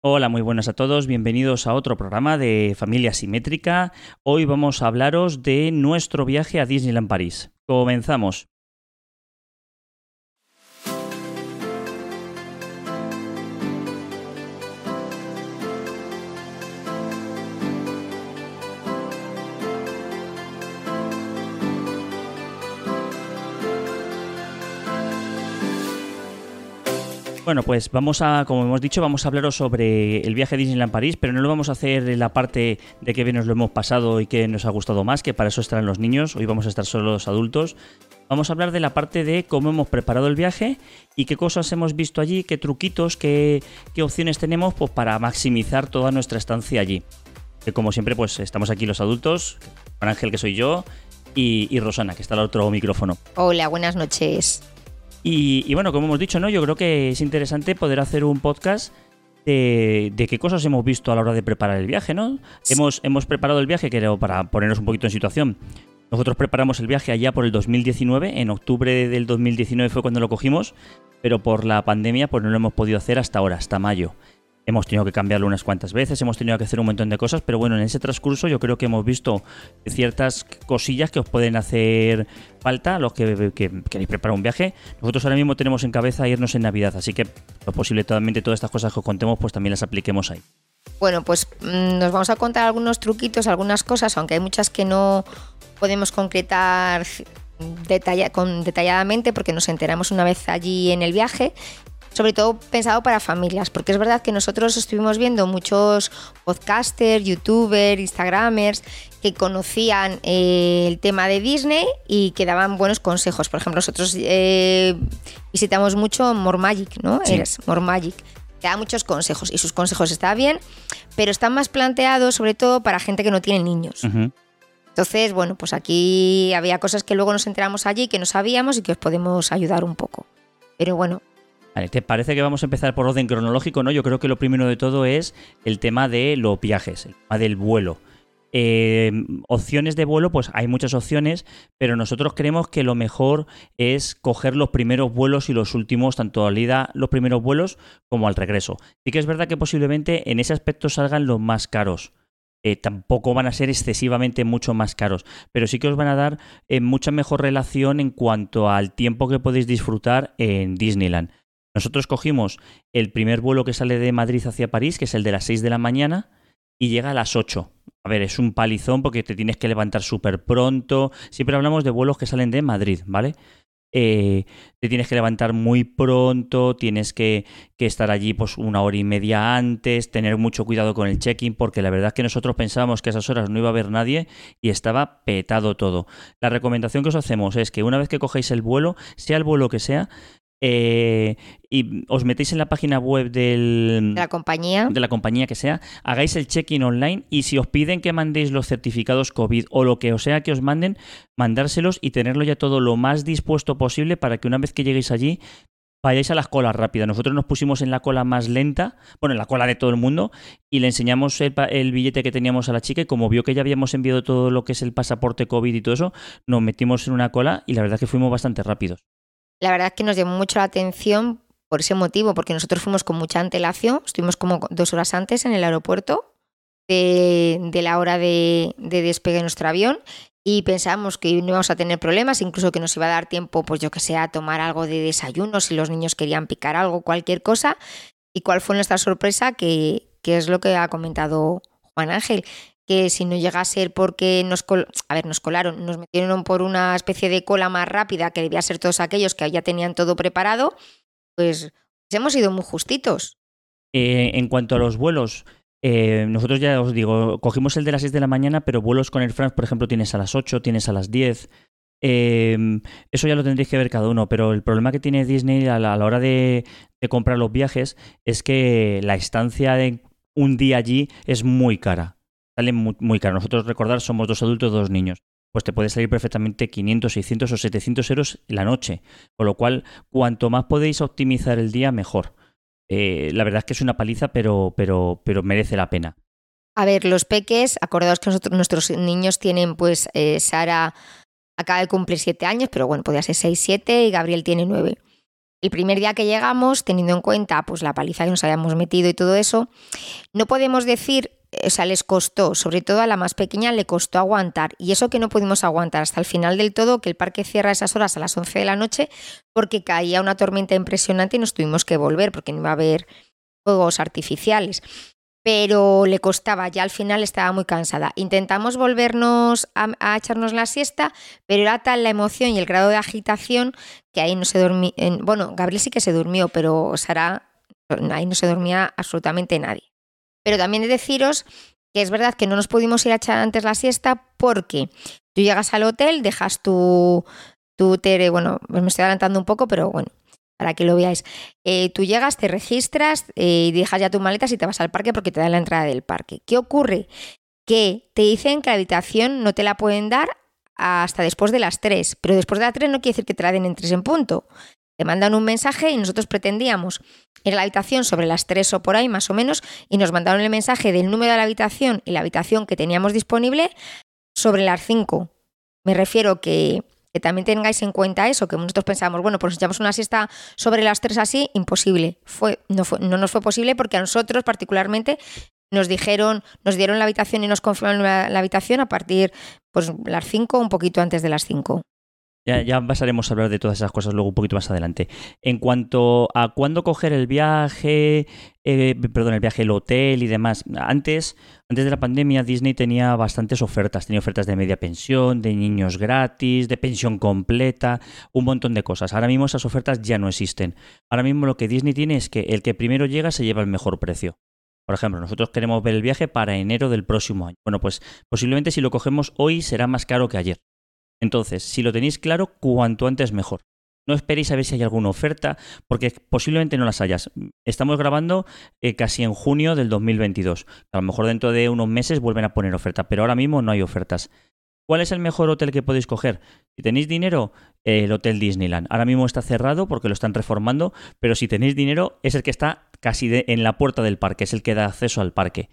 Hola, muy buenas a todos, bienvenidos a otro programa de Familia Simétrica. Hoy vamos a hablaros de nuestro viaje a Disneyland París. Comenzamos. Bueno, pues vamos a, como hemos dicho, vamos a hablaros sobre el viaje a Disneyland París, pero no lo vamos a hacer en la parte de que bien nos lo hemos pasado y que nos ha gustado más, que para eso estarán los niños, hoy vamos a estar solo los adultos. Vamos a hablar de la parte de cómo hemos preparado el viaje y qué cosas hemos visto allí, qué truquitos, qué, qué opciones tenemos pues, para maximizar toda nuestra estancia allí. Que como siempre, pues estamos aquí los adultos, Juan Ángel, que soy yo, y, y Rosana, que está al otro micrófono. Hola, buenas noches. Y, bueno, como hemos dicho, ¿no? Yo creo que es interesante poder hacer un podcast de, qué cosas hemos visto a la hora de preparar el viaje, ¿no? Hemos, hemos preparado el viaje, creo, para ponernos un poquito en situación. Nosotros preparamos el viaje allá por el 2019, en octubre del 2019 fue cuando lo cogimos, pero por la pandemia pues no lo hemos podido hacer hasta ahora, hasta mayo. Hemos tenido que cambiarlo unas cuantas veces, hemos tenido que hacer un montón de cosas, pero bueno, en ese transcurso yo creo que hemos visto ciertas cosillas que os pueden hacer falta los que, queréis preparar un viaje. Nosotros ahora mismo tenemos en cabeza irnos en Navidad, así que lo posible totalmente todas estas cosas que os contemos pues también las apliquemos ahí. Bueno, pues mm, nos vamos a contar algunos truquitos, algunas cosas, aunque hay muchas que no podemos concretar detalladamente porque nos enteramos una vez allí en el viaje sobre todo pensado para familias, porque es verdad que nosotros estuvimos viendo muchos podcasters, youtubers, instagramers que conocían eh, el tema de Disney y que daban buenos consejos. Por ejemplo, nosotros eh, visitamos mucho More Magic, ¿no? Sí. Eres More Magic. Que da muchos consejos y sus consejos están bien, pero están más planteados sobre todo para gente que no tiene niños. Entonces, bueno, pues aquí había cosas que luego nos enteramos allí que no sabíamos y que os podemos ayudar un poco. Pero bueno, ¿te parece que vamos a empezar por orden cronológico? No, yo creo que lo primero de todo es el tema de los viajes, el tema del vuelo. Eh, opciones de vuelo, pues hay muchas opciones, pero nosotros creemos que lo mejor es coger los primeros vuelos y los últimos, tanto al ida los primeros vuelos como al regreso. Sí que es verdad que posiblemente en ese aspecto salgan los más caros. Eh, tampoco van a ser excesivamente mucho más caros, pero sí que os van a dar eh, mucha mejor relación en cuanto al tiempo que podéis disfrutar en Disneyland. Nosotros cogimos el primer vuelo que sale de Madrid hacia París, que es el de las 6 de la mañana, y llega a las 8. A ver, es un palizón porque te tienes que levantar súper pronto. Siempre hablamos de vuelos que salen de Madrid, ¿vale? Eh, te tienes que levantar muy pronto, tienes que, estar allí pues una hora y media antes, tener mucho cuidado con el check-in, porque la verdad es que nosotros pensábamos que a esas horas no iba a haber nadie y estaba petado todo. La recomendación que os hacemos es que una vez que cogéis el vuelo, sea el vuelo que sea, eh, y os metéis en la página web del, de la compañía. De la compañía que sea, hagáis el check-in online y si os piden que mandéis los certificados COVID o lo que os sea que os manden, mandárselos y tenerlo ya todo lo más dispuesto posible para que una vez que lleguéis allí vayáis a las colas rápidas. Nosotros nos pusimos en la cola más lenta, bueno, en la cola de todo el mundo, y le enseñamos el, el, billete que teníamos a la chica y como vio que ya habíamos enviado todo lo que es el pasaporte COVID y todo eso, nos metimos en una cola y la verdad es que fuimos bastante rápidos la verdad es que nos llamó mucho la atención por ese motivo, porque nosotros fuimos con mucha antelación, estuvimos como dos horas antes en el aeropuerto de, la hora de, despegue de nuestro avión y pensábamos que no íbamos a tener problemas, incluso que nos iba a dar tiempo, pues yo que sé, a tomar algo de desayuno si los niños querían picar algo, cualquier cosa. ¿Y cuál fue nuestra sorpresa? Que, que es lo que ha comentado Juan Ángel, que si no llega a ser porque nos, a ver, nos colaron, nos metieron por una especie de cola más rápida que debía ser todos aquellos que ya tenían todo preparado, pues hemos ido muy justitos. Eh, en cuanto a los vuelos, eh, nosotros ya os digo, cogimos el de las 6 de la mañana, pero vuelos con el France, por ejemplo, tienes a las 8, tienes a las 10. Em, eso ya lo tendréis que ver cada uno, pero el problema que tiene Disney a la, hora de, comprar los viajes es que la estancia de un día allí es muy cara sale muy, caro. Nosotros, recordar, somos dos adultos, dos niños. Pues te puede salir perfectamente 500, 600 o 700 euros la noche. Con lo cual, cuanto más podéis optimizar el día, mejor. Eh, la verdad es que es una paliza, pero, pero, pero merece la pena. A ver, los peques, acordaos que nuestros niños tienen, pues, eh, Sara acaba de cumplir 7 años, pero bueno, podría ser 6, 7 y Gabriel tiene 9. el primer día que llegamos, teniendo en cuenta pues la paliza que nos habíamos metido y todo eso, no podemos decir, o sea, les costó, sobre todo a la más pequeña le costó aguantar. Y eso que no pudimos aguantar hasta el final del todo, que el parque cierra esas horas a las 11 de la noche, porque caía una tormenta impresionante y nos tuvimos que volver, porque no iba a haber fuegos artificiales pero le costaba, ya al final estaba muy cansada. Intentamos volvernos a, echarnos la siesta, pero era tal la emoción y el grado de agitación que ahí no se dormía. Bueno, Gabriel sí que se durmió, pero Sara, ahí no se dormía absolutamente nadie. Pero también de deciros que es verdad que no nos pudimos ir a echar antes la siesta porque tú llegas al hotel, dejas tu, tu bueno, me estoy adelantando un poco, pero bueno, para que lo veáis. Eh, tú llegas, te registras eh, y dejas ya tus maletas y te vas al parque porque te dan la entrada del parque. ¿Qué ocurre? Que te dicen que la habitación no te la pueden dar hasta después de las 3, pero después de las 3 no quiere decir que te la den en 3 en punto. Te mandan un mensaje y nosotros pretendíamos ir a la habitación sobre las 3 o por ahí más o menos y nos mandaron el mensaje del número de la habitación y la habitación que teníamos disponible sobre las 5. Me refiero que también tengáis en cuenta eso, que nosotros pensamos, bueno, pues echamos una siesta sobre las tres así, imposible. Fue, no, no nos fue posible porque a nosotros particularmente nos dijeron, nos dieron la habitación y nos confirmaron la, habitación a partir pues las cinco, un poquito antes de las cinco. Ya, pasaremos a hablar de todas esas cosas luego un poquito más adelante. En cuanto a cuándo coger el viaje, eh, perdón, el viaje, el hotel y demás. Antes, antes de la pandemia, Disney tenía bastantes ofertas. Tenía ofertas de media pensión, de niños gratis, de pensión completa, un montón de cosas. Ahora mismo esas ofertas ya no existen. Ahora mismo lo que Disney tiene es que el que primero llega se lleva el mejor precio. Por ejemplo, nosotros queremos ver el viaje para enero del próximo año. Bueno, pues posiblemente si lo cogemos hoy será más caro que ayer. Entonces, si lo tenéis claro, cuanto antes mejor. No esperéis a ver si hay alguna oferta, porque posiblemente no las hayas. Estamos grabando eh, casi en junio del 2022. A lo mejor dentro de unos meses vuelven a poner oferta, pero ahora mismo no hay ofertas. ¿Cuál es el mejor hotel que podéis coger? Si tenéis dinero, el Hotel Disneyland. Ahora mismo está cerrado porque lo están reformando, pero si tenéis dinero, es el que está casi en la puerta del parque, es el que da acceso al parque.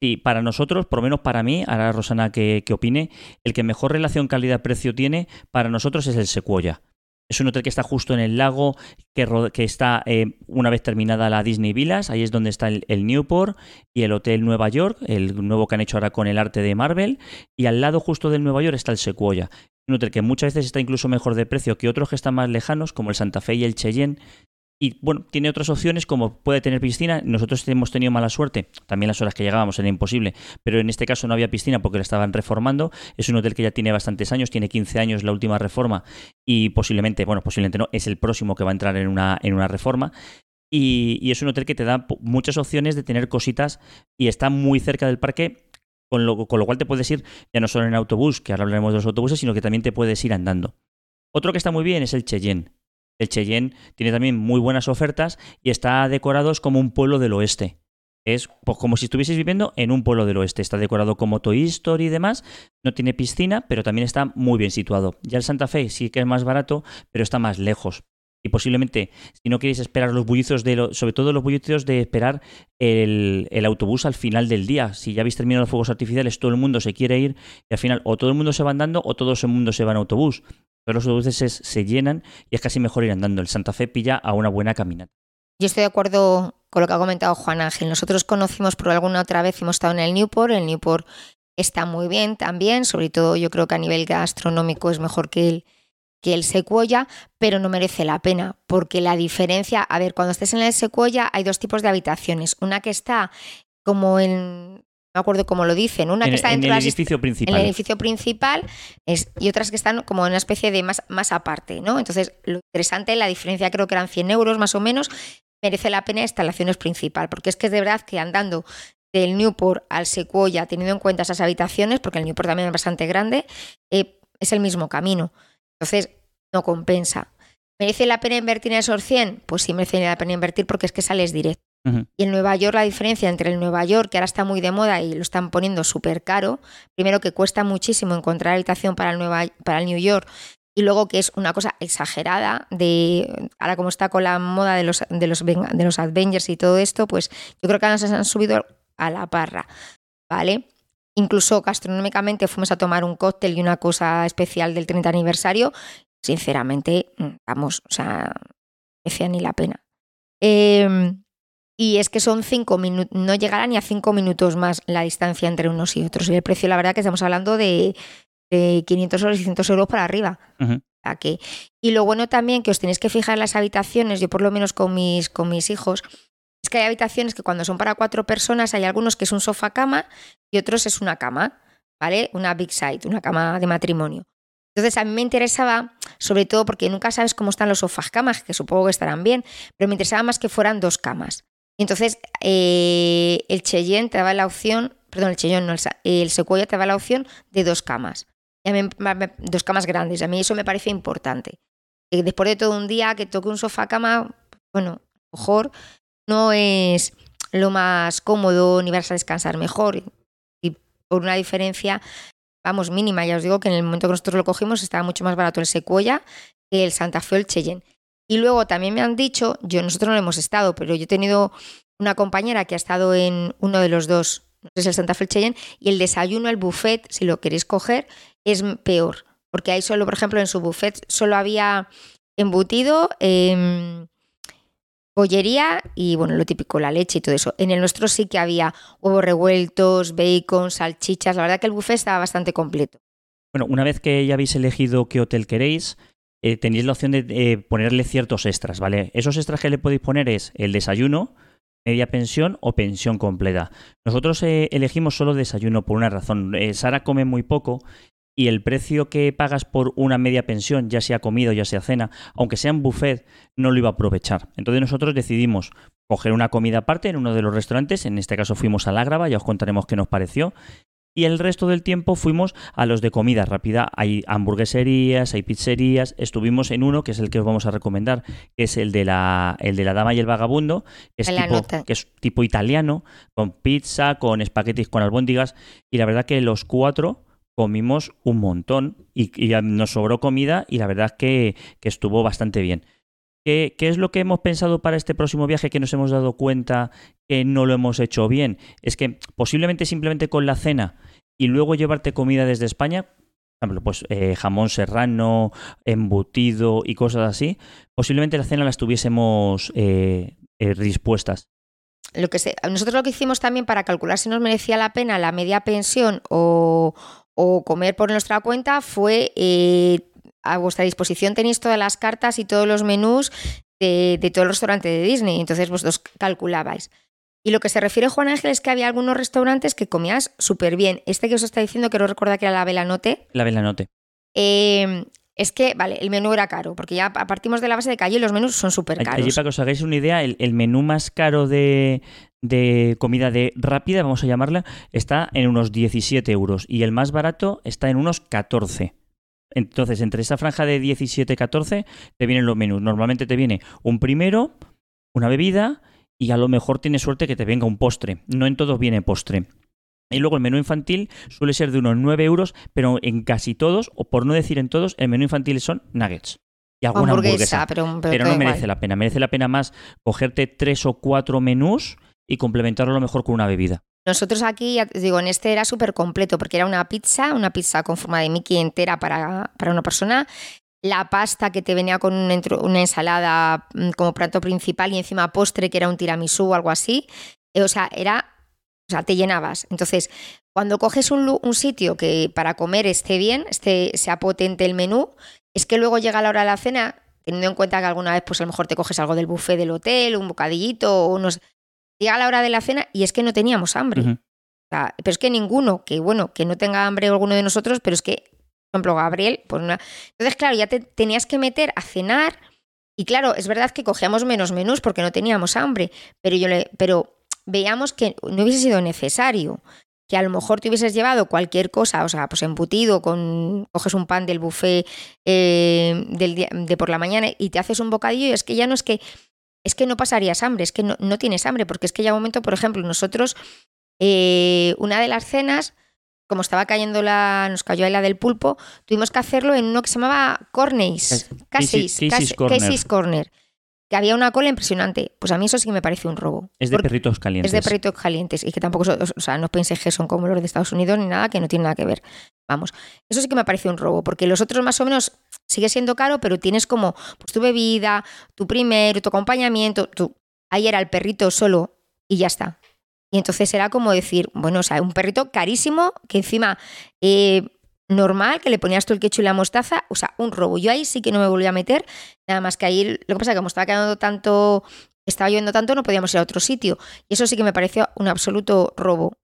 Y para nosotros, por lo menos para mí, ahora Rosana que, opine, el que mejor relación calidad-precio tiene para nosotros es el Sequoia. Es un hotel que está justo en el lago, que, que está eh, una vez terminada la Disney Villas, ahí es donde está el, Newport y el Hotel Nueva York, el nuevo que han hecho ahora con el arte de Marvel, y al lado justo del Nueva York está el Sequoia. Un hotel que muchas veces está incluso mejor de precio que otros que están más lejanos, como el Santa Fe y el Cheyenne, y bueno, tiene otras opciones como puede tener piscina. Nosotros hemos tenido mala suerte. También las horas que llegábamos era imposible. Pero en este caso no había piscina porque la estaban reformando. Es un hotel que ya tiene bastantes años, tiene 15 años la última reforma. Y posiblemente, bueno, posiblemente no, es el próximo que va a entrar en una, en una reforma. Y, es un hotel que te da muchas opciones de tener cositas y está muy cerca del parque. Con lo, con lo cual te puedes ir ya no solo en autobús, que ahora hablaremos de los autobuses, sino que también te puedes ir andando. Otro que está muy bien es el Cheyenne. El Cheyenne tiene también muy buenas ofertas y está decorado como un pueblo del oeste. Es como si estuvieses viviendo en un pueblo del oeste. Está decorado como Toy Story y demás. No tiene piscina, pero también está muy bien situado. Ya el Santa Fe sí que es más barato, pero está más lejos. Y posiblemente, si no queréis esperar los bullizos de sobre todo los bullizos de esperar el, el, autobús al final del día. Si ya habéis terminado los fuegos artificiales, todo el mundo se quiere ir y al final o todo el mundo se va andando o todo el mundo se va en autobús los autobuses se llenan y es casi mejor ir andando. El Santa Fe pilla a una buena caminata. Yo estoy de acuerdo con lo que ha comentado Juan Ángel. Nosotros conocimos por alguna otra vez, hemos estado en el Newport. El Newport está muy bien también, sobre todo yo creo que a nivel gastronómico es mejor que el, que el Sequoia, pero no merece la pena, porque la diferencia, a ver, cuando estés en el Sequoia hay dos tipos de habitaciones. Una que está como en me acuerdo cómo lo dicen, una que está dentro del edificio principal. En el edificio principal es, y otras que están como en una especie de más, más aparte, ¿no? Entonces, lo interesante, la diferencia creo que eran 100 euros más o menos, merece la pena instalaciones principal, porque es que es de verdad que andando del Newport al Sequoia, teniendo en cuenta esas habitaciones, porque el Newport también es bastante grande, eh, es el mismo camino. Entonces, no compensa. ¿Merece la pena invertir en esos 100? Pues sí merece la pena invertir porque es que sales directo. Y en Nueva York la diferencia entre el Nueva York, que ahora está muy de moda y lo están poniendo súper caro, primero que cuesta muchísimo encontrar habitación para el, Nueva, para el New York y luego que es una cosa exagerada de ahora como está con la moda de los de los de los Avengers y todo esto, pues yo creo que ahora se han subido a la parra, ¿vale? Incluso gastronómicamente fuimos a tomar un cóctel y una cosa especial del 30 aniversario. Sinceramente, mm, vamos, o sea, decía ni la pena. Em, y es que son cinco minutos, no llegará ni a cinco minutos más la distancia entre unos y otros. Y el precio, la verdad, que estamos hablando de, 500 o 600 euros para arriba. Y lo bueno también que os tenéis que fijar en las habitaciones, yo por lo menos con mis, con mis hijos, es que hay habitaciones que cuando son para cuatro personas hay algunos que es un sofá cama y otros es una cama, ¿vale? Una big side, una cama de matrimonio. Entonces a mí me interesaba, sobre todo porque nunca sabes cómo están los sofás camas, que supongo que estarán bien, pero me interesaba más que fueran dos camas. Entonces, eh, el Cheyenne te daba la opción, perdón, el Cheyenne no, el, Sequoia te daba la opción de dos camas. dos camas grandes. A mí eso me parece importante. después de todo un día que toque un sofá cama, bueno, a lo mejor no es lo más cómodo ni vas a descansar mejor. Y por una diferencia, vamos, mínima, ya os digo que en el momento que nosotros lo cogimos estaba mucho más barato el Sequoia que el Santa Fe o el Cheyenne. Y luego también me han dicho, yo nosotros no lo hemos estado, pero yo he tenido una compañera que ha estado en uno de los dos, no sé si el Santa Fe Cheyenne, y el desayuno, el buffet, si lo queréis coger, es peor. Porque ahí solo, por ejemplo, en su buffet solo había embutido, eh, bollería y, bueno, lo típico, la leche y todo eso. En el nuestro sí que había huevos revueltos, bacon, salchichas. La verdad que el buffet estaba bastante completo. Bueno, una vez que ya habéis elegido qué hotel queréis, eh, tenéis la opción de eh, ponerle ciertos extras, ¿vale? Esos extras que le podéis poner es el desayuno, media pensión o pensión completa. Nosotros eh, elegimos solo desayuno por una razón. Sara come muy poco y el precio que pagas por una media pensión, ya sea comida o ya sea cena, aunque sea un buffet, no lo iba a aprovechar. Entonces nosotros decidimos coger una comida aparte en uno de los restaurantes, en este caso fuimos a Lágrava, ya os contaremos qué nos pareció, y el resto del tiempo fuimos a los de comida rápida. Hay hamburgueserías, hay pizzerías. Estuvimos en uno, que es el que os vamos a recomendar, que es el de la, el de la dama y el vagabundo, que es, tipo, que es tipo italiano, con pizza, con espaguetis con albóndigas. Y la verdad que los cuatro comimos un montón y, nos sobró comida y la verdad que, que estuvo bastante bien. ¿Qué, es lo que hemos pensado para este próximo viaje que nos hemos dado cuenta que no lo hemos hecho bien? Es que posiblemente simplemente con la cena y luego llevarte comida desde España, por ejemplo, pues eh, jamón serrano, embutido y cosas así, posiblemente la cena las tuviésemos eh, eh, dispuestas. Lo que nosotros lo que hicimos también para calcular si nos merecía la pena la media pensión o, comer por nuestra cuenta fue a vuestra disposición tenéis todas las cartas y todos los menús de, todo el restaurante de Disney. Entonces vosotros calculabais. Y lo que se refiere Juan Ángel es que había algunos restaurantes que comías súper bien. Este que os está diciendo, que no recuerda que era la Velanote. La Velanote. Eh, es que, vale, el menú era caro, porque ya partimos de la base de que allí los menús son súper caros. Allí, para que os hagáis una idea, el, menú más caro de, de, comida de rápida, vamos a llamarla, está en unos 17 euros y el más barato está en unos 14. Entonces, entre esa franja de 17 y 14 te vienen los menús. Normalmente te viene un primero, una bebida y a lo mejor tienes suerte que te venga un postre. No en todos viene postre. Y luego el menú infantil suele ser de unos 9 euros, pero en casi todos, o por no decir en todos, el menú infantil son nuggets. Y alguna hamburguesa. pero, pero no merece la pena. Merece la pena más cogerte tres o cuatro menús y complementarlo a lo mejor con una bebida. Nosotros aquí, digo, en este era súper completo porque era una pizza, una pizza con forma de Mickey entera para, para una persona, la pasta que te venía con una, ensalada mm, como plato principal y encima postre que era un tiramisú o algo así. Eh, o sea, era, o sea, te llenabas. Entonces, cuando coges un, un sitio que para comer esté bien, esté, sea potente el menú, es que luego llega la hora de la cena, teniendo en cuenta que alguna vez pues a lo mejor te coges algo del buffet del hotel, un bocadillito o unos llega la hora de la cena y es que no teníamos hambre. pero es que ninguno, que bueno, que no tenga hambre alguno de nosotros, pero es que, por ejemplo, Gabriel, pues una... Entonces, claro, ya te tenías que meter a cenar y claro, es verdad que cogíamos menos menús porque no teníamos hambre, pero yo le... pero veíamos que no hubiese sido necesario que a lo mejor te hubieses llevado cualquier cosa, o sea, pues embutido, con coges un pan del buffet eh, del día, de por la mañana y te haces un bocadillo y es que ya no es que es que no pasarías hambre, es que no, tienes hambre, porque es que ya un momento, por ejemplo, nosotros, eh, una de las cenas, como estaba cayendo la, nos cayó la del pulpo, tuvimos que hacerlo en uno que se llamaba Corneys, Casey's, Casey's, Corner. que había una cola impresionante. Pues a mí eso sí que me parece un robo. Es de perritos calientes. Es de perritos calientes y que tampoco, o sea, no penséis que son como los de Estados Unidos ni nada, que no tiene nada que ver. Vamos, eso sí que me parece un robo, porque los otros más o menos sigue siendo caro, pero tienes como pues, tu bebida, tu primero, tu acompañamiento. Tu... Ahí era el perrito solo y ya está. Y entonces era como decir, bueno, o sea, un perrito carísimo que encima eh, normal, que le ponías tú el quecho y la mostaza, o sea, un robo. Yo ahí sí que no me volví a meter, nada más que ahí lo que pasa es que como estaba quedando tanto, estaba lloviendo tanto, no podíamos ir a otro sitio. Y eso sí que me pareció un absoluto robo.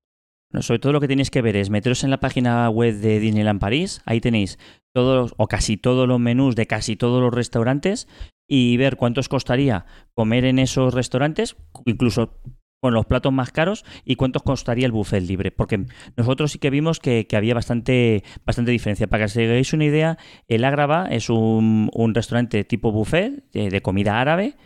Sobre todo lo que tenéis que ver es meteros en la página web de Disneyland París, ahí tenéis todos o casi todos los menús de casi todos los restaurantes y ver cuánto os costaría comer en esos restaurantes, incluso con los platos más caros y cuánto costaría el buffet libre. Porque nosotros sí que vimos que, había bastante, bastante diferencia. Para que os hagáis una idea, el Ágrava es un, restaurante tipo buffet de, comida árabe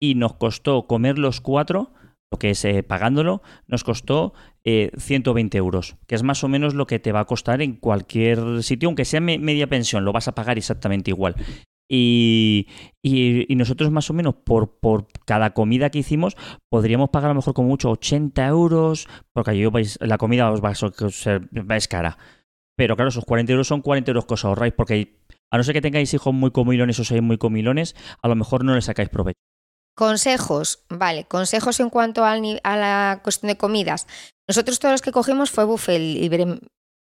y nos costó comer los cuatro, lo que es eh, pagándolo, nos costó 120 eh, euros, que es más o menos lo que te va a costar en cualquier sitio, aunque sea media pensión, lo vas a pagar exactamente igual. Y, nosotros más o menos por, por cada comida que hicimos podríamos pagar a lo mejor como mucho 80 euros, porque allí la comida os va a ser es cara. Pero claro, esos 40 euros son 40 euros que os ahorráis, porque a no ser que tengáis hijos muy comilones o seáis muy comilones, a lo mejor no les sacáis provecho. Consejos, vale, consejos en cuanto a la cuestión de comidas. Nosotros todos los que cogimos fue buffet libre.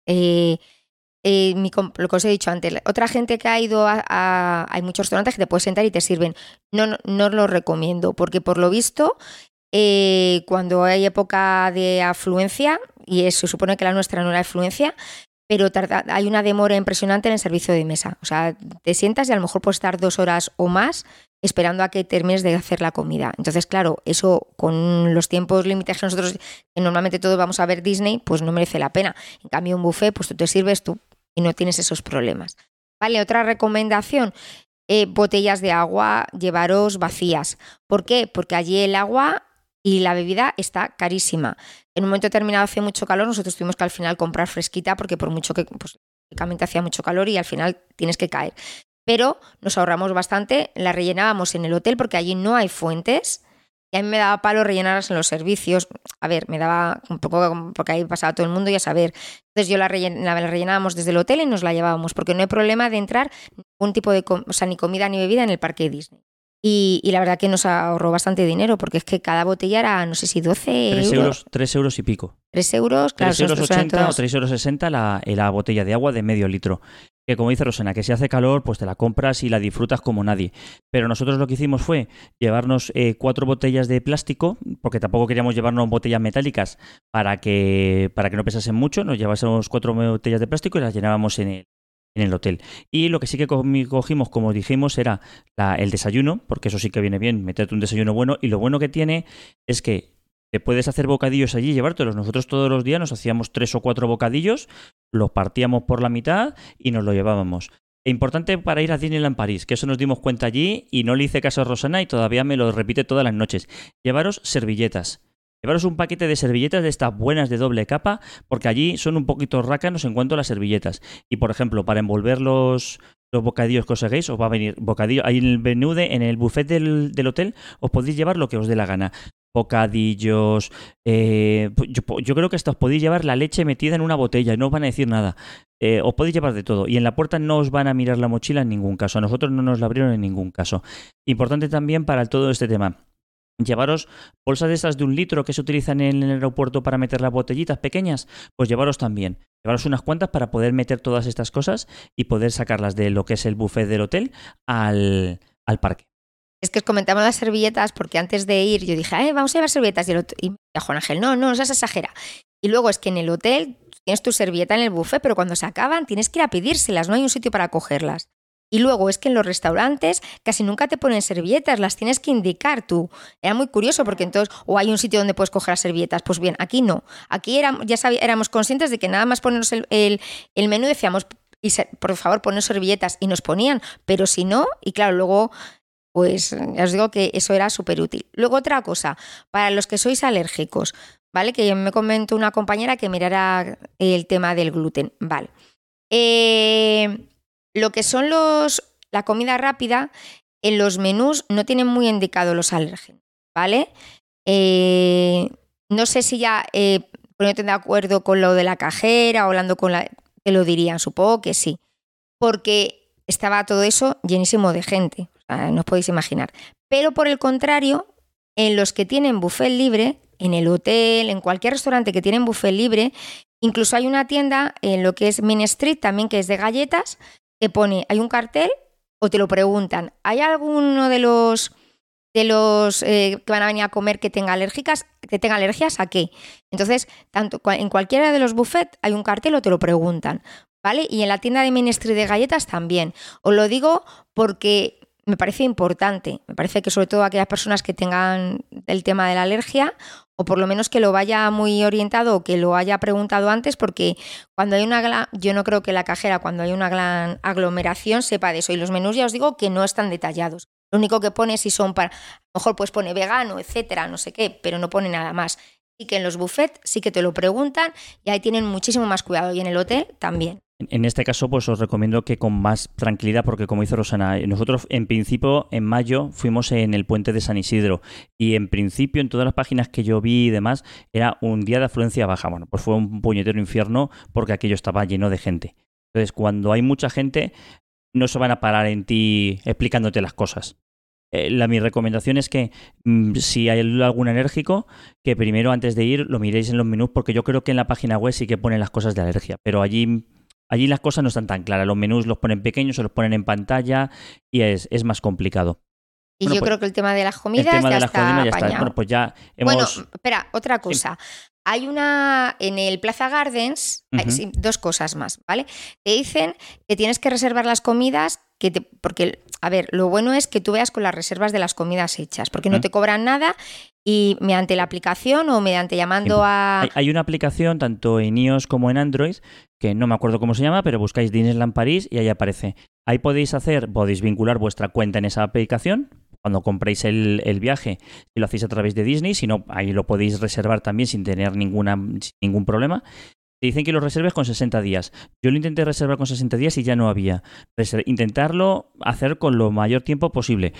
Eh, eh, lo que os he dicho antes, otra gente que ha ido a, Hay muchos restaurantes que te puedes sentar y te sirven. No, no, no lo recomiendo, porque por lo visto, eh, cuando hay época de afluencia, y se supone que la nuestra no era afluencia, pero hay una demora impresionante en el servicio de mesa. O sea, te sientas y a lo mejor puedes estar dos horas o más esperando a que termines de hacer la comida. Entonces, claro, eso con los tiempos límites que nosotros, que normalmente todos vamos a ver Disney, pues no merece la pena. En cambio, un buffet, pues tú te sirves, tú y no tienes esos problemas. Vale, otra recomendación, eh, botellas de agua, llevaros vacías. ¿Por qué? Porque allí el agua y la bebida está carísima. En un momento determinado hace mucho calor, nosotros tuvimos que al final comprar fresquita porque por mucho que, pues, hacía mucho calor y al final tienes que caer. Pero nos ahorramos bastante, la rellenábamos en el hotel porque allí no hay fuentes y a mí me daba palo rellenarlas en los servicios. A ver, me daba un poco, porque ahí pasaba todo el mundo y a saber. Entonces yo la, rellenábamos desde el hotel y nos la llevábamos, porque no hay problema de entrar ningún tipo de, o sea, ni comida ni bebida en el parque Disney. Y, la verdad que nos ahorró bastante dinero, porque es que cada botella era, no sé si 12 3 euros. 3 euros y pico. 3 euros, claro. 3 euros 80 o 3 euros 60 la, la botella de agua de medio litro que como dice Rosena, que si hace calor, pues te la compras y la disfrutas como nadie. Pero nosotros lo que hicimos fue llevarnos eh, cuatro botellas de plástico, porque tampoco queríamos llevarnos botellas metálicas para que, para que no pesasen mucho, nos llevásemos cuatro botellas de plástico y las llenábamos en el, en el hotel. Y lo que sí que cogimos, como dijimos, era el desayuno, porque eso sí que viene bien, meterte un desayuno bueno. Y lo bueno que tiene es que te puedes hacer bocadillos allí y llevártelos. Nosotros todos los días nos hacíamos tres o cuatro bocadillos, los partíamos por la mitad y nos lo llevábamos. E importante para ir a Disneyland París, que eso nos dimos cuenta allí y no le hice caso a Rosana y todavía me lo repite todas las noches. Llevaros servilletas. Llevaros un paquete de servilletas de estas buenas de doble capa, porque allí son un poquito rácanos en cuanto a las servilletas. Y por ejemplo, para envolver los, los bocadillos que os hagáis, os va a venir bocadillo. Ahí en el menú, en el buffet del, del, hotel, os podéis llevar lo que os dé la gana bocadillos. Eh, yo, creo que hasta os podéis llevar la leche metida en una botella no os van a decir nada. Eh, os podéis llevar de todo. Y en la puerta no os van a mirar la mochila en ningún caso. A nosotros no nos la abrieron en ningún caso. Importante también para todo este tema. Llevaros bolsas de esas de un litro que se utilizan en el aeropuerto para meter las botellitas pequeñas, pues llevaros también. Llevaros unas cuantas para poder meter todas estas cosas y poder sacarlas de lo que es el buffet del hotel al parque. Es que os comentamos las servilletas porque antes de ir yo dije, vamos a llevar servilletas. Y, el y Juan Ángel, no, no, no seas exagera. Y luego es que en el hotel tienes tu servilleta en el buffet, pero cuando se acaban tienes que ir a pedírselas, no hay un sitio para cogerlas. Y luego es que en los restaurantes casi nunca te ponen servilletas, las tienes que indicar tú. Era muy curioso porque entonces, o hay un sitio donde puedes coger las servilletas. Pues bien, aquí no. Aquí ya éramos conscientes de que nada más ponernos el, el, menú decíamos, y por favor, poner servilletas y nos ponían, pero si no, y claro, luego pues ya os digo que eso era súper útil. Luego otra cosa, para los que sois alérgicos, ¿vale? Que me comentó una compañera que mirara el tema del gluten, ¿vale? Eh, lo que son los, la comida rápida, en los menús no tienen muy indicado los alérgenos, ¿vale? Eh, no sé si ya eh, de acuerdo con lo de la cajera hablando con la... Te lo dirían, supongo que sí. Porque estaba todo eso llenísimo de gente, no os podéis imaginar. Pero por el contrario, en los que tienen buffet libre, en el hotel, en cualquier restaurante que tienen buffet libre, incluso hay una tienda en lo que es Main Street también que es de galletas, que pone, hay un cartel o te lo preguntan, ¿hay alguno de los de los eh, que van a venir a comer que tenga alérgicas, que tenga alergias a qué? Entonces, tanto en cualquiera de los buffets hay un cartel o te lo preguntan, ¿vale? Y en la tienda de Main Street de galletas también. Os lo digo porque me parece importante. Me parece que sobre todo aquellas personas que tengan el tema de la alergia o por lo menos que lo vaya muy orientado o que lo haya preguntado antes porque cuando hay una yo no creo que la cajera cuando hay una gran aglomeración sepa de eso y los menús ya os digo que no están detallados. Lo único que pone si son para, a lo mejor pues pone vegano, etcétera, no sé qué, pero no pone nada más. Y que en los buffets sí que te lo preguntan y ahí tienen muchísimo más cuidado y en el hotel también. En este caso, pues os recomiendo que con más tranquilidad, porque como dice Rosana, nosotros en principio en mayo fuimos en el puente de San Isidro y en principio en todas las páginas que yo vi y demás era un día de afluencia baja. Bueno, pues fue un puñetero infierno porque aquello estaba lleno de gente. Entonces, cuando hay mucha gente, no se van a parar en ti explicándote las cosas. Eh, la, mi recomendación es que mm, si hay algún enérgico, que primero antes de ir lo miréis en los menús, porque yo creo que en la página web sí que ponen las cosas de alergia, pero allí Allí las cosas no están tan claras. Los menús los ponen pequeños, se los ponen en pantalla y es, más complicado. Y yo pues creo que el tema de las comidas el tema ya, de las está comidas ya está. Bueno, pues ya hemos... Bueno, espera, otra cosa. Hay una, en el Plaza Gardens, hay, dos cosas más, ¿vale? Te dicen que tienes que reservar las comidas, que te, porque, a ver, lo bueno es que tú veas con las reservas de las comidas hechas, porque no te cobran nada y mediante la aplicación o mediante llamando a... Hay, una aplicación tanto en iOS como en Android, que no me acuerdo cómo se llama, pero buscáis Disneyland París y ahí aparece. Ahí podéis hacer, podéis vincular vuestra cuenta en esa aplicación, cuando compréis el, viaje, si lo hacéis a través de Disney, si no, ahí lo podéis reservar también sin tener ninguna, ningún problema. Te dicen que lo reserves con 60 días. Yo lo intenté reservar con 60 días y ya no había. intentarlo hacer con lo mayor tiempo posible.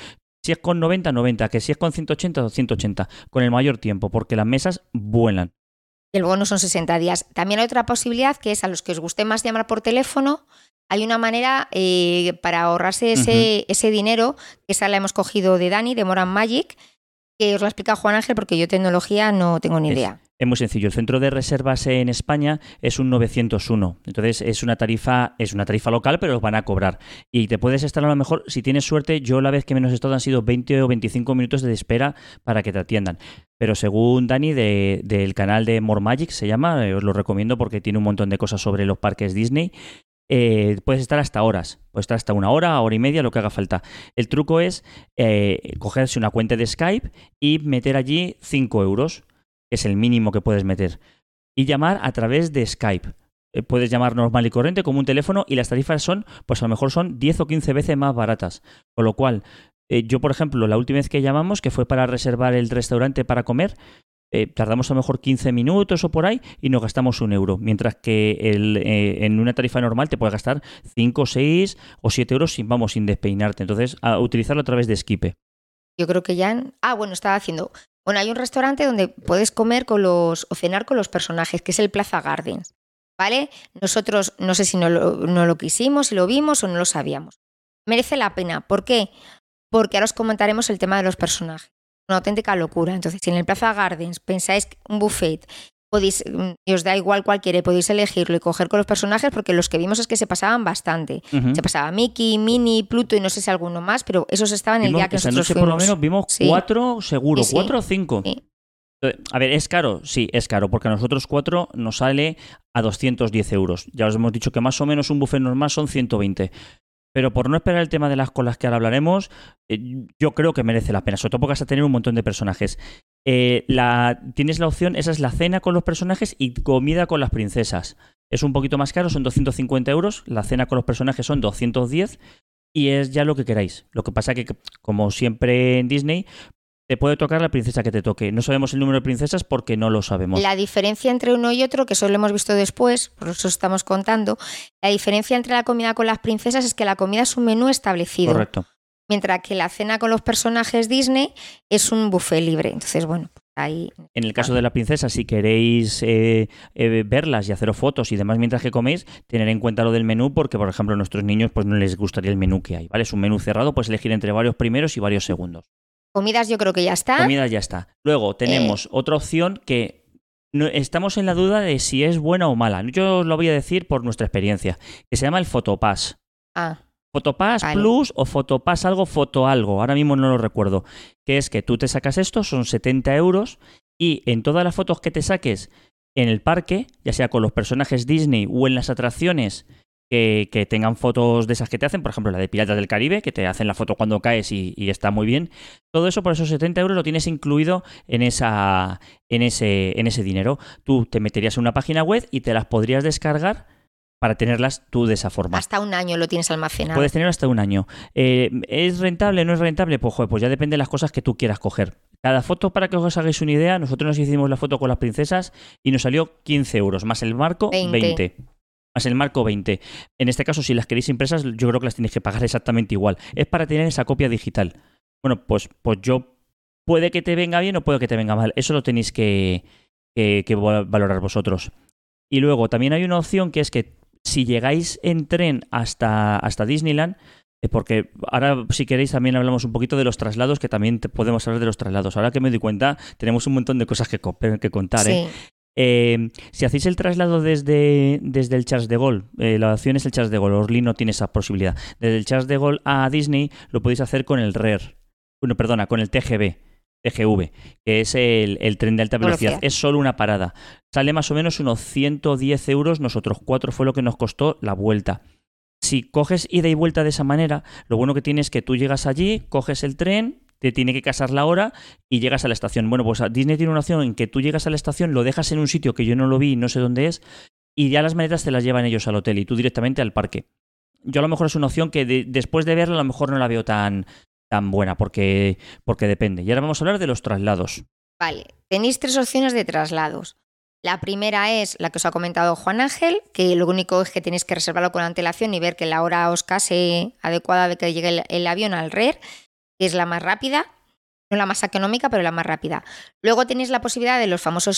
Si es con 90, 90. Que si es con 180, 180. Con el mayor tiempo, porque las mesas vuelan. Y el bono son 60 días. También hay otra posibilidad que es a los que os guste más llamar por teléfono, hay una manera eh, para ahorrarse ese, ese dinero, que esa la hemos cogido de Dani, de Moran Magic, que os lo ha explicado Juan Ángel porque yo tecnología no tengo ni idea. Es muy sencillo. El centro de reservas en España es un 901. Entonces es una tarifa, es una tarifa local, pero los van a cobrar. Y te puedes estar a lo mejor, si tienes suerte, yo la vez que menos he estado han sido 20 o 25 minutos de espera para que te atiendan. Pero según Dani del canal de More Magic se llama, eh, os lo recomiendo porque tiene un montón de cosas sobre los parques Disney. Eh, puedes estar hasta horas, puedes estar hasta una hora, hora y media, lo que haga falta. El truco es eh, cogerse una cuenta de Skype y meter allí 5 euros, que es el mínimo que puedes meter, y llamar a través de Skype. Eh, puedes llamar normal y corriente como un teléfono y las tarifas son, pues a lo mejor son 10 o 15 veces más baratas. Con lo cual, yo por ejemplo, la última vez que llamamos, que fue para reservar el restaurante para comer, eh, tardamos a lo mejor 15 minutos o por ahí y nos gastamos un euro, mientras que eh, en una tarifa normal te puede gastar 5, 6 o 7 euros sin, vamos, sin despeinarte. Entonces, a utilizarlo a través de Skipe. Yo creo que ya... Ah, bueno, estaba haciendo... Bueno, hay un restaurante donde puedes comer con los o cenar con los personajes, que es el Plaza Gardens. ¿Vale? Nosotros no sé si no no lo quisimos, si lo vimos o no lo sabíamos. Merece la pena. ¿Por qué? Porque ahora os comentaremos el tema de los personajes una auténtica locura. Entonces, si en el Plaza Gardens pensáis un buffet, podéis, mm, y os da igual cualquiera, podéis elegirlo y coger con los personajes, porque los que vimos es que se pasaban bastante. Se pasaba Mickey, Minnie, Pluto y no sé si alguno más, pero esos estaban el día que nosotros noche fuimos. por lo menos vimos cuatro seguro, cuatro o cinco. A ver, ¿es caro? Sí, es caro, porque a nosotros cuatro nos sale a 210 euros. Ya os hemos dicho que más o menos un buffet normal son 120. Pero por no esperar el tema de las colas que ahora hablaremos, eh, yo creo que merece la pena, sobre todo porque vas a tener un montón de personajes. Eh, tienes la opción, esa es la cena con los personajes y comida con las princesas. Es un poquito más caro, son 250 euros, la cena con los personajes son 210 y es ya lo que queráis. Lo que pasa que, como siempre en Disney, te puede tocar la princesa que te toque. No sabemos el número de princesas porque no lo sabemos. La diferencia entre uno y otro, que eso lo hemos visto después, por eso estamos contando, la diferencia entre la comida con las princesas es que la comida es un menú establecido. Correcto. Mientras que la cena con los personajes Disney es un buffet libre. Entonces, bueno, ahí. En el caso de la princesa, si queréis eh, eh, verlas y haceros fotos y demás mientras que coméis, tener en cuenta lo del menú porque, por ejemplo, a nuestros niños pues no les gustaría el menú que hay, ¿vale? Es un menú cerrado, puedes elegir entre varios primeros y varios segundos. Comidas yo creo que ya está. Comidas ya está. Luego tenemos otra opción que no, estamos en la duda de si es buena o mala. Yo os lo voy a decir por nuestra experiencia, que se llama el Fotopass. Ah, Fotopass Vale. Plus o Fotopass algo, foto algo, ahora mismo no lo recuerdo. Que es que tú te sacas esto, son 70 euros, y en todas las fotos que te saques en el parque, ya sea con los personajes Disney o en las atracciones que, que tengan fotos de esas que te hacen, por ejemplo la de Piratas del Caribe, que te hacen la foto cuando caes y, y está muy bien, todo eso por esos 70 euros lo tienes incluido en, esa, en, ese, en ese dinero. Tú te meterías en una página web y te las podrías descargar para tenerlas tú de esa forma. hasta un año lo tienes almacenado. Puedes tener hasta un año. Eh, ¿Es rentable? ¿No es rentable? Pues, joder, pues ya depende de las cosas que tú quieras coger. Cada foto, para que os hagáis una idea, nosotros nos hicimos la foto con las princesas y nos salió 15 euros, más el marco 20. 20. Más el marco 20. En este caso, si las queréis impresas, yo creo que las tenéis que pagar exactamente igual. Es para tener esa copia digital. Bueno, pues, pues yo puede que te venga bien o puede que te venga mal. Eso lo tenéis que, que- que val- valorar vosotros. Y luego también hay una opción que es que si llegáis en tren hasta, hasta Disneyland, porque ahora si queréis también hablamos un poquito de los traslados, que también podemos hablar de los traslados. Ahora que me doy cuenta, tenemos un montón de cosas que, que contar. ¿eh? Sí. Eh, si hacéis el traslado desde, desde el Charles de Gaulle, eh, la opción es el Charles de Gaulle, Orly no tiene esa posibilidad. Desde el Charles de Gaulle a Disney lo podéis hacer con el RER, bueno, perdona, con el TGV, TGV, que es el, el tren de alta velocidad. Velocidad. Es solo una parada. Sale más o menos unos 110 euros, nosotros cuatro fue lo que nos costó la vuelta. Si coges ida y vuelta de esa manera, lo bueno que tienes es que tú llegas allí, coges el tren, te tiene que casar la hora y llegas a la estación. Bueno, pues Disney tiene una opción en que tú llegas a la estación, lo dejas en un sitio que yo no lo vi, no sé dónde es, y ya las maletas te las llevan ellos al hotel y tú directamente al parque. Yo a lo mejor es una opción que de- después de verla a lo mejor no la veo tan, tan buena porque, porque depende. Y ahora vamos a hablar de los traslados. Vale, tenéis tres opciones de traslados. La primera es la que os ha comentado Juan Ángel, que lo único es que tenéis que reservarlo con antelación y ver que la hora os case adecuada de que llegue el, el avión al RER, que es la más rápida, no la más económica, pero la más rápida. Luego tenéis la posibilidad de los famosos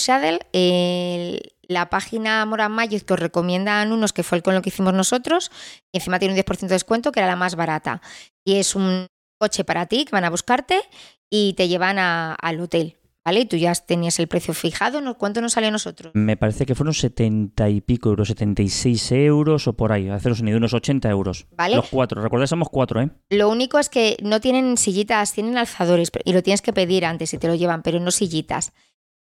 el- la página Mora Magic que os recomiendan unos, que fue el con lo que hicimos nosotros, y encima tiene un 10% de descuento, que era la más barata. Y es un coche para ti que van a buscarte y te llevan al hotel. ¿Vale? Y tú ya tenías el precio fijado, ¿no? ¿cuánto nos salió a nosotros? Me parece que fueron 70 y pico euros, 76 euros o por ahí, haceros una idea, unos 80 euros. ¿Vale? Los cuatro, recordad, somos cuatro, ¿eh? Lo único es que no tienen sillitas, tienen alzadores y lo tienes que pedir antes y te lo llevan, pero no sillitas.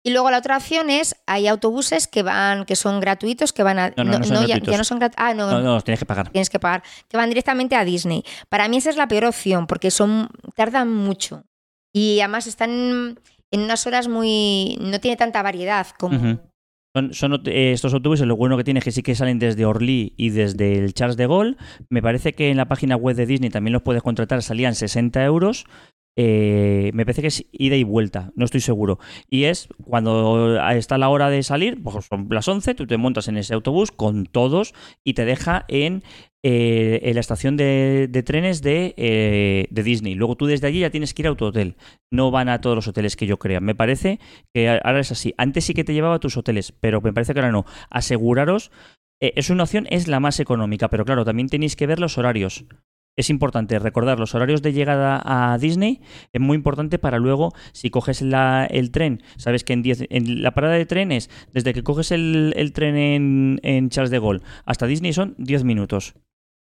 Y luego la otra opción es, hay autobuses que van, que son gratuitos, que van a... No, no, no son ya, ya no son gratuitos. Ah, no, No, no, tienes que pagar. tienes que pagar, que van directamente a Disney. Para mí esa es la peor opción, porque son tardan mucho. Y además están en unas horas muy... no tiene tanta variedad como... Son, eh, estos autobuses, lo bueno que tiene es que sí que salen desde Orly y desde el Charles de Gaulle. Me parece que en la página web de Disney también los puedes contratar, salían 60 euros. Eh, me parece que es ida y vuelta, no estoy seguro. Y es cuando está la hora de salir, pues son las 11, tú te montas en ese autobús con todos y te deja en, eh, en la estación de, de trenes de, eh, de Disney. Luego tú desde allí ya tienes que ir a tu hotel. No van a todos los hoteles que yo crea. Me parece que ahora es así. Antes sí que te llevaba a tus hoteles, pero me parece que ahora no. Aseguraros, es una opción, es la más económica, pero claro, también tenéis que ver los horarios. Es importante recordar los horarios de llegada a Disney. Es muy importante para luego, si coges la- el tren, sabes que en, 10 en la parada de trenes, desde que coges el, el tren en, en Charles de Gaulle hasta Disney son 10 minutos.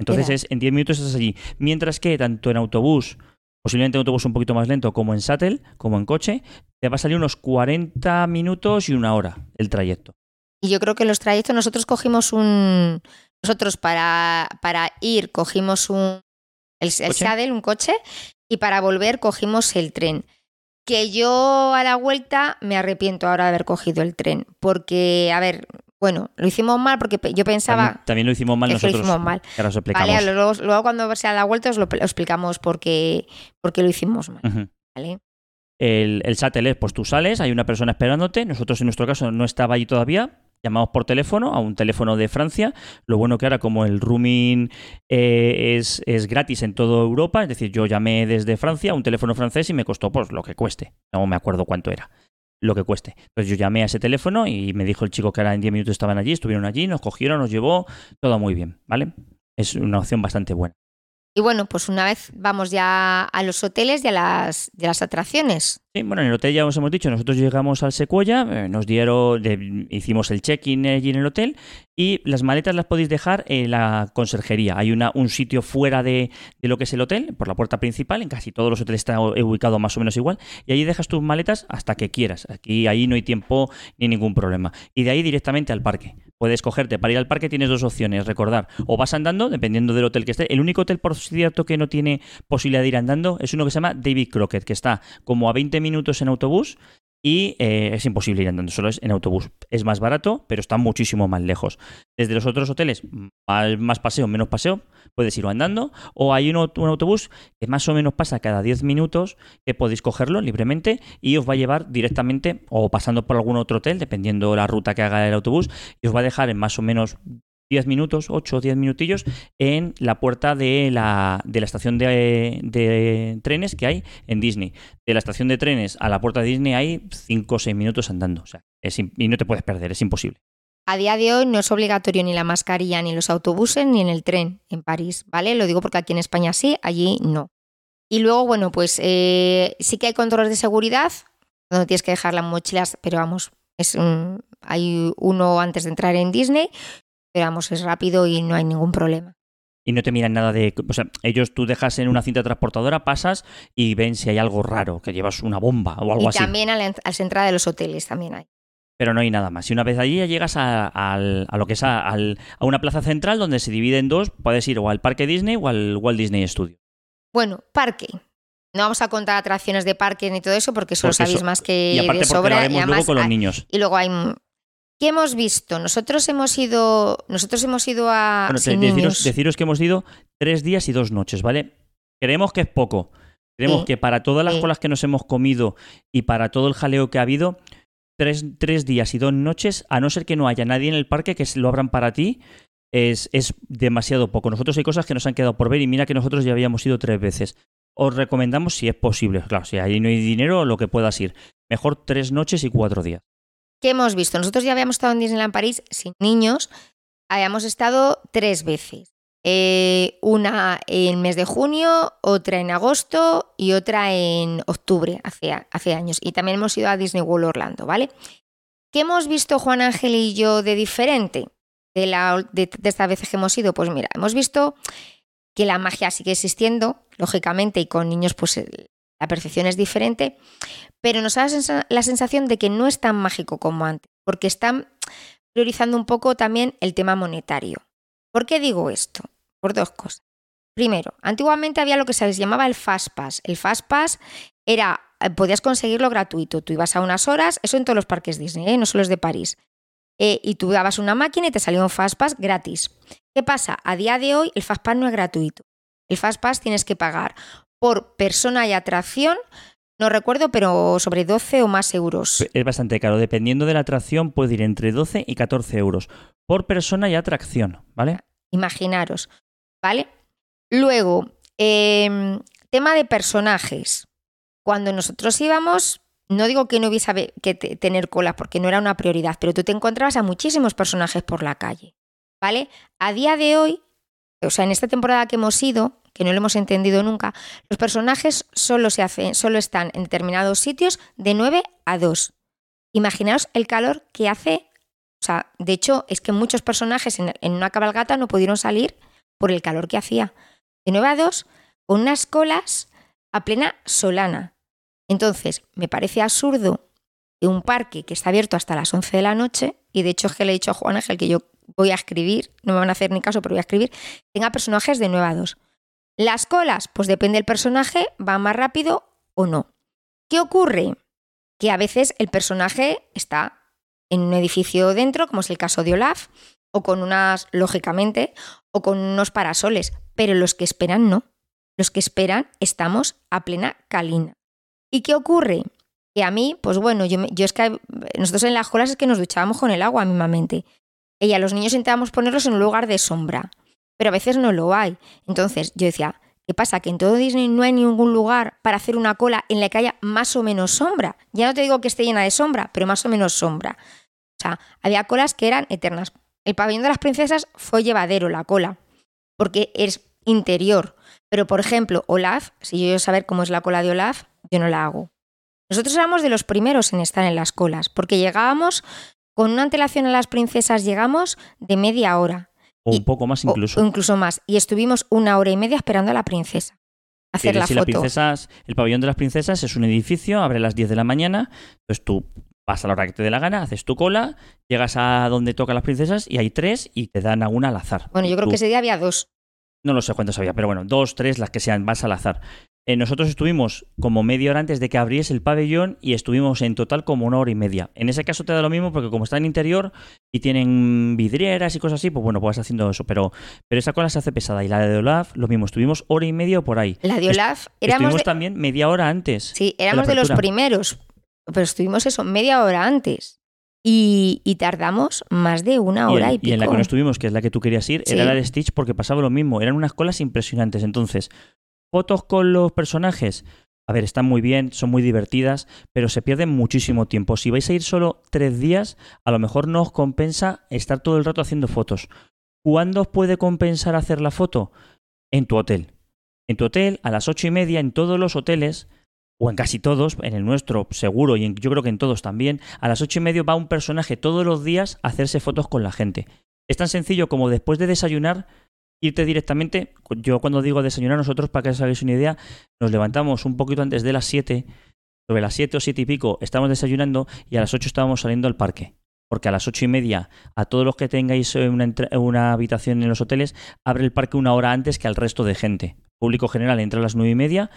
Entonces es, en 10 minutos estás allí. Mientras que tanto en autobús, posiblemente en autobús un poquito más lento, como en shuttle, como en coche, te va a salir unos 40 minutos y una hora el trayecto. Y yo creo que los trayectos nosotros cogimos un... Nosotros para, para ir cogimos un... El, el un coche, y para volver cogimos el tren. Que yo a la vuelta me arrepiento ahora de haber cogido el tren. Porque, a ver, bueno, lo hicimos mal porque yo pensaba También, también lo hicimos mal que que lo nosotros. hicimos mal. que ahora os explicamos. Vale, luego, luego cuando sea la vuelta os lo, lo explicamos por qué, por qué lo hicimos mal. El, el satélite, pues tú sales, hay una persona esperándote. Nosotros en nuestro caso no estaba allí todavía. Llamamos por teléfono a un teléfono de Francia. Lo bueno que ahora, como el roaming eh, es, es gratis en toda Europa, es decir, yo llamé desde Francia a un teléfono francés y me costó pues lo que cueste. No me acuerdo cuánto era. lo que cueste. Entonces yo llamé a ese teléfono y me dijo el chico que ahora en 10 minutos estaban allí, estuvieron allí, nos cogieron, nos llevó, todo muy bien, ¿vale? Es una opción bastante buena. Y bueno, pues una vez vamos ya a los hoteles y a las, de las atracciones. Sí, bueno, en el hotel ya os hemos dicho, nosotros llegamos al Sequoia, eh, nos dieron, hicimos el check-in allí en el hotel y las maletas las podéis dejar en la conserjería. Hay una, un sitio fuera de, de, lo que es el hotel, por la puerta principal, en casi todos los hoteles está ubicado más o menos igual, y allí dejas tus maletas hasta que quieras. Aquí, ahí no hay tiempo ni ningún problema. Y de ahí directamente al parque puedes cogerte. Para ir al parque tienes dos opciones, recordar. O vas andando, dependiendo del hotel que esté. El único hotel, por cierto, que no tiene posibilidad de ir andando es uno que se llama David Crockett, que está como a 20 minutos en autobús y eh, es imposible ir andando, solo es en autobús. Es más barato, pero está muchísimo más lejos. Desde los otros hoteles, más, paseo, menos paseo, puedes ir andando, o hay un, autobús que más o menos pasa cada 10 minutos, que podéis cogerlo libremente y os va a llevar directamente o pasando por algún otro hotel, dependiendo la ruta que haga el autobús, y os va a dejar en más o menos 10 minutos, 8 o 10 minutillos, en la puerta de la, de la estación de, trenes que hay en Disney. De la estación de trenes a la puerta de Disney hay 5 o 6 minutos andando. O sea, y no te puedes perder, es imposible. A día de hoy no es obligatorio ni la mascarilla ni los autobuses ni en el tren en París, ¿vale? Lo digo porque aquí en España sí, allí no. Y luego, bueno, pues eh, sí que hay controles de seguridad, donde tienes que dejar las mochilas, pero vamos, es hay uno antes de entrar en Disney, pero vamos, es rápido y no hay ningún problema. Y no te miran nada de. O sea, ellos tú dejas en una cinta transportadora, pasas y ven si hay algo raro, que llevas una bomba o algo así. Y también a la, entrada de los hoteles también hay. Pero no hay nada más. Y una vez allí ya llegas a, lo que es a, una plaza central donde se divide en dos. Puedes ir o al Parque Disney o al Walt Disney Studio. Bueno, parque. No vamos a contar atracciones de parque ni todo eso porque solo sabéis más que y aparte de sobra. y además, con los niños. Y luego hay ¿Qué hemos visto? Nosotros hemos ido, nosotros hemos ido a. Bueno, deciros, que hemos ido tres días y dos noches, ¿vale? Creemos que es poco. Creemos que para todas las colas que nos hemos comido y para todo el jaleo que ha habido, tres, tres, días y dos noches, a no ser que no haya nadie en el parque que lo abran para ti, es, es demasiado poco. Nosotros hay cosas que nos han quedado por ver y mira que nosotros ya habíamos ido tres veces. Os recomendamos si es posible, claro, si ahí no hay dinero, lo que puedas ir. Mejor tres noches y cuatro días. ¿Qué hemos visto? Nosotros ya habíamos estado en Disneyland París sin niños, habíamos estado tres veces. Eh, una en mes de junio, otra en agosto y otra en octubre, hace, hace años. Y también hemos ido a Disney World Orlando, ¿vale? ¿Qué hemos visto Juan Ángel y yo de diferente de, la, de, de estas veces que hemos ido? Pues mira, hemos visto que la magia sigue existiendo, lógicamente, y con niños pues la percepción es diferente, pero nos da la sensación de que no es tan mágico como antes, porque están priorizando un poco también el tema monetario. ¿Por qué digo esto? Por dos cosas. Primero, antiguamente había lo que se llamaba el Fast Pass. El Fast Pass era, eh, podías conseguirlo gratuito. Tú ibas a unas horas, eso en todos los parques Disney, ¿eh? no solo los de París. Eh, y tú dabas una máquina y te salía un Fast Pass gratis. ¿Qué pasa? A día de hoy el Fast Pass no es gratuito. El Fast Pass tienes que pagar por persona y atracción. No recuerdo, pero sobre 12 o más euros. Es bastante caro. Dependiendo de la atracción, puede ir entre 12 y 14 euros por persona y atracción, ¿vale? Imaginaros, ¿vale? Luego, em, tema de personajes. Cuando nosotros íbamos, no digo que no hubiese que tener cola porque no era una prioridad, pero tú te encontrabas a muchísimos personajes por la calle, ¿vale? A día de hoy, o sea, en esta temporada que hemos ido, que no lo hemos entendido nunca, los personajes solo, se hacen, solo están en determinados sitios de 9 a 2. Imaginaos el calor que hace. O sea, de hecho, es que muchos personajes en, una cabalgata no pudieron salir por el calor que hacía. De 9 a 2, con unas colas a plena solana. Entonces, me parece absurdo que un parque que está abierto hasta las 11 de la noche, y de hecho es que le he dicho a Juan Ángel que yo voy a escribir, no me van a hacer ni caso, pero voy a escribir, tenga personajes de 9 a 2. Las colas, pues depende del personaje, va más rápido o no. ¿Qué ocurre? Que a veces el personaje está en un edificio dentro, como es el caso de Olaf, o con unas, lógicamente, o con unos parasoles, pero los que esperan no. Los que esperan estamos a plena calina. ¿Y qué ocurre? Que a mí, pues bueno, yo, yo es que nosotros en las colas es que nos duchábamos con el agua mismamente. Y a los niños intentábamos ponerlos en un lugar de sombra pero a veces no lo hay. Entonces yo decía, ¿Qué pasa? Que en todo Disney no hay ningún lugar para hacer una cola en la que haya más o menos sombra. Ya no te digo que esté llena de sombra, pero más o menos sombra. O sea, había colas que eran eternas. El pabellón de las princesas fue llevadero, la cola, porque es interior. Pero, por ejemplo, Olaf, si yo quiero saber cómo es la cola de Olaf, yo no la hago. Nosotros éramos de los primeros en estar en las colas, porque llegábamos con una antelación a las princesas, llegamos de media hora. O un poco más incluso. O, incluso más. Y estuvimos una hora y media esperando a la princesa. Hacer la foto. el pabellón de las princesas es un edificio, abre a las 10 de la mañana, entonces tú vas a la hora que te dé la gana, haces tu cola, llegas a donde tocan las princesas y hay tres y te dan alguna al azar. Bueno, yo creo que ese día había dos. No lo sé cuántos había, pero bueno, dos, tres, las que sean, vas al azar. Eh, nosotros estuvimos como media hora antes de que abriese el pabellón y estuvimos en total como una hora y media. En ese caso te da lo mismo porque como está en interior y tienen vidrieras y cosas así, pues bueno, pues vas haciendo eso. Pero, pero esa cola se hace pesada. Y la de Olaf, lo mismo, estuvimos hora y media por ahí. La de Olaf, éramos estuvimos también media hora antes. Sí, éramos de, los primeros, pero estuvimos eso, media hora antes. Y, tardamos más de una hora y, pico. Y en la que no estuvimos, que es la que tú querías ir, era la de Stitch porque pasaba lo mismo. Eran unas colas impresionantes. Entonces, fotos con los personajes. A ver, están muy bien, son muy divertidas, pero se pierden muchísimo tiempo. Si vais a ir solo tres días, a lo mejor no os compensa estar todo el rato haciendo fotos. ¿Cuándo os puede compensar hacer la foto? En tu hotel. En tu hotel, a las ocho y media, en todos los hoteles, o en casi todos, en el nuestro seguro y yo creo que en todos también, a las ocho y media va un personaje todos los días a hacerse fotos con la gente. Es tan sencillo como después de desayunar irte directamente. Yo cuando digo desayunar, nosotros, para que os hagáis una idea, nos levantamos un poquito antes de las siete, sobre las siete o siete y pico, estamos desayunando y a las ocho estábamos saliendo al parque. Porque a las ocho y media, a todos los que tengáis una, una habitación en los hoteles, abre el parque una hora antes que al resto de gente. público general entra a las nueve y media,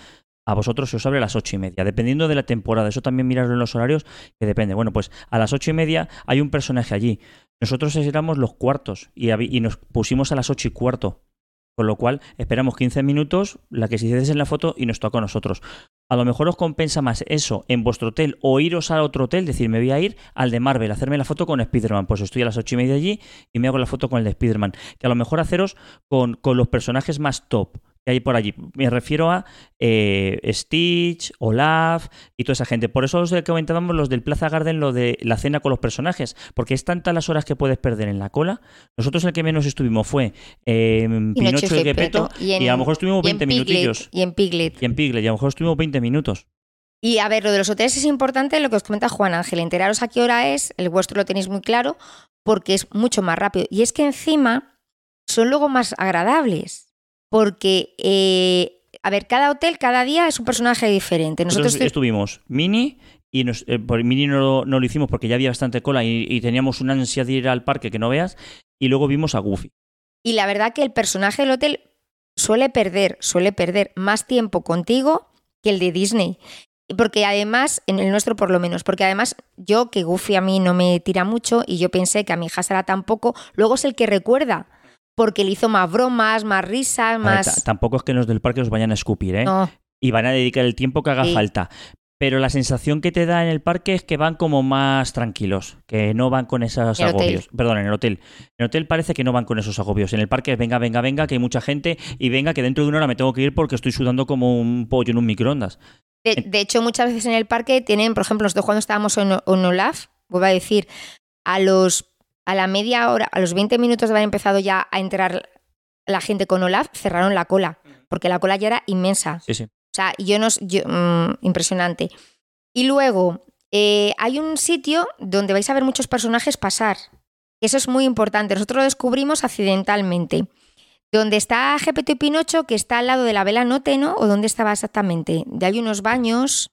a vosotros se os abre a las ocho y media, dependiendo de la temporada. Eso también mirarlo en los horarios, que depende. Bueno, pues a las ocho y media hay un personaje allí. Nosotros éramos los cuartos y, nos pusimos a las ocho y cuarto. Con lo cual, esperamos 15 minutos, la que se hiciese en la foto y nos toca a nosotros. A lo mejor os compensa más eso en vuestro hotel o iros a otro hotel, decir, me voy a ir al de Marvel, hacerme la foto con Spider-Man. Pues estoy a las ocho y media allí y me hago la foto con el de Spider-Man. Que a lo mejor haceros con, con los personajes más top que hay por allí. Me refiero a eh, Stitch, Olaf y toda esa gente. Por eso os comentábamos los del Plaza Garden, lo de la cena con los personajes, porque es tantas las horas que puedes perder en la cola. Nosotros el que menos estuvimos fue eh, Pinocho y Gepetto y, a lo mejor estuvimos 20 minutillos. Y en Piglet. Y en Piglet, y a lo mejor estuvimos 20 minutos. Y a ver, lo de los hoteles es importante lo que os comenta Juan Ángel. Enteraros a qué hora es, el vuestro lo tenéis muy claro, porque es mucho más rápido. Y es que encima son luego más agradables porque, eh, a ver, cada hotel, cada día es un personaje diferente. Nosotros, estuvimos Mini y nos, eh, por Mini no, lo hicimos porque ya había bastante cola y, teníamos una ansia de ir al parque que no veas, y luego vimos a Goofy. Y la verdad que el personaje del hotel suele perder, suele perder más tiempo contigo que el de Disney. Porque además, en el nuestro por lo menos, porque además yo, que Goofy a mí no me tira mucho y yo pensé que a mi hija será tampoco, luego es el que recuerda porque le hizo más bromas, más risas, más... tampoco es que los del parque os vayan a escupir, ¿eh? Y van a dedicar el tiempo que haga falta. Pero la sensación que te da en el parque es que van como más tranquilos, que no van con esos agobios. Perdón, en el hotel. En el hotel parece que no van con esos agobios. En el parque es venga, venga, venga, que hay mucha gente y venga, que dentro de una hora me tengo que ir porque estoy sudando como un pollo en un microondas. De, hecho, muchas veces en el parque tienen, por ejemplo, nosotros cuando estábamos en, en Olaf, vuelvo a decir, a los a la media hora, a los 20 minutos de haber empezado ya a entrar la gente con Olaf, cerraron la cola, porque la cola ya era inmensa. Sí, sí. O sea, yo no. Mm, impresionante. Y luego, eh, hay un sitio donde vais a ver muchos personajes pasar. Eso es muy importante. Nosotros lo descubrimos accidentalmente. Donde está y Pinocho, que está al lado de la vela Noteno, o dónde estaba exactamente. De hay unos baños.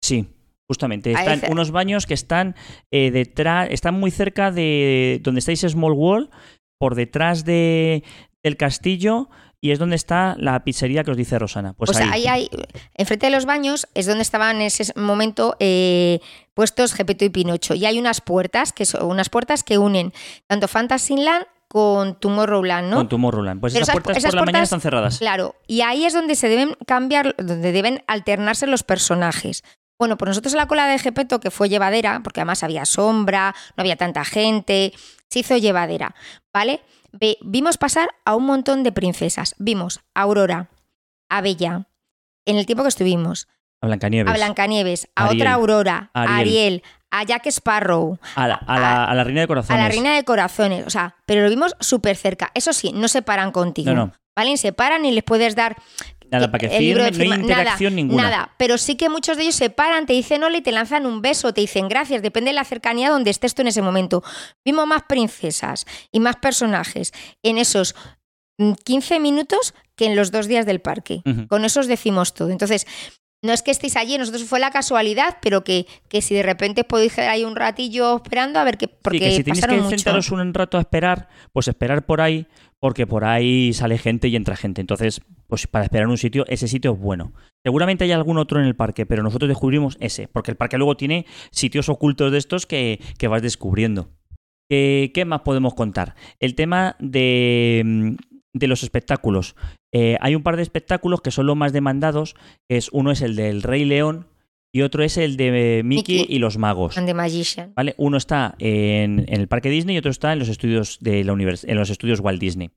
Sí, Justamente, están unos baños que están eh, detrás, están muy cerca de donde estáis Small Wall, por detrás de, del castillo y es donde está la pizzería que os dice Rosana. Pues ahí. hay, enfrente de los baños es donde estaban en ese momento eh, puestos Gepeto y Pinocho. Y hay unas puertas que son unas puertas que unen tanto Fantasyland con Tomorrowland, ¿no? Con Tomorrowland. Pues esas, puertas por la mañana están cerradas. Claro, y ahí es donde se deben cambiar, donde deben alternarse los personajes. Bueno, pues nosotros en la cola de Gepeto, que fue llevadera, porque además había sombra, no había tanta gente, se hizo llevadera, ¿vale? vimos pasar a un montón de princesas. Vimos a Aurora, a Bella, en el tiempo que estuvimos, A Blancanieves. a Blancanieves, a Ariel. otra Aurora, a Ariel. Ariel, a Jack Sparrow, A la, a la- a la Reina de a Corazones. la Reina de Corazones. O sea, pero lo vimos súper cerca. Eso sí, no se paran contigo. No, no. ¿Vale? Se paran ni les puedes dar Nada, para que el libro de firmen, no hay interacción nada, ninguna. Nada, pero sí que muchos de ellos se paran, te dicen hola y te lanzan un beso, te dicen gracias, depende de la cercanía donde estés tú en ese momento. Vimos más princesas y más personajes en esos mm, 15 minutos que en los dos días del parque. Con eso os decimos todo. Entonces, no es que estéis allí, nosotros fue la casualidad, pero que, que si de repente podéis quedar ahí un ratillo esperando a ver qué, porque sí, que si tenéis que mucho. sentaros un rato a esperar, pues esperar por ahí, porque por ahí sale gente y entra gente. Entonces, pues para esperar en un sitio, ese sitio es bueno. Seguramente hay algún otro en el parque, pero nosotros descubrimos ese, porque el parque luego tiene sitios ocultos de estos que, que vas descubriendo. ¿Qué, qué más podemos contar? El tema de, mm, de los espectáculos. Eh, hay un par de espectáculos que son los más demandados. Es, uno es el del Rey León y otro es el de Mickey, Mickey. y los magos. And the Magician. ¿Vale? Uno está en, en el parque Disney y otro está en los estudios de la univers- en los estudios Walt Disney.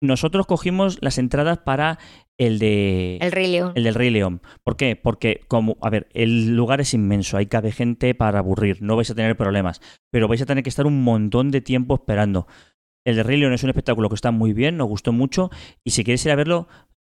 Nosotros cogimos las entradas para el de El Rey León. el del Rey León. ¿Por qué? Porque como a ver, el lugar es inmenso, hay cabe gente para aburrir, no vais a tener problemas, pero vais a tener que estar un montón de tiempo esperando. El de Rey León es un espectáculo que está muy bien, nos gustó mucho y si queréis ir a verlo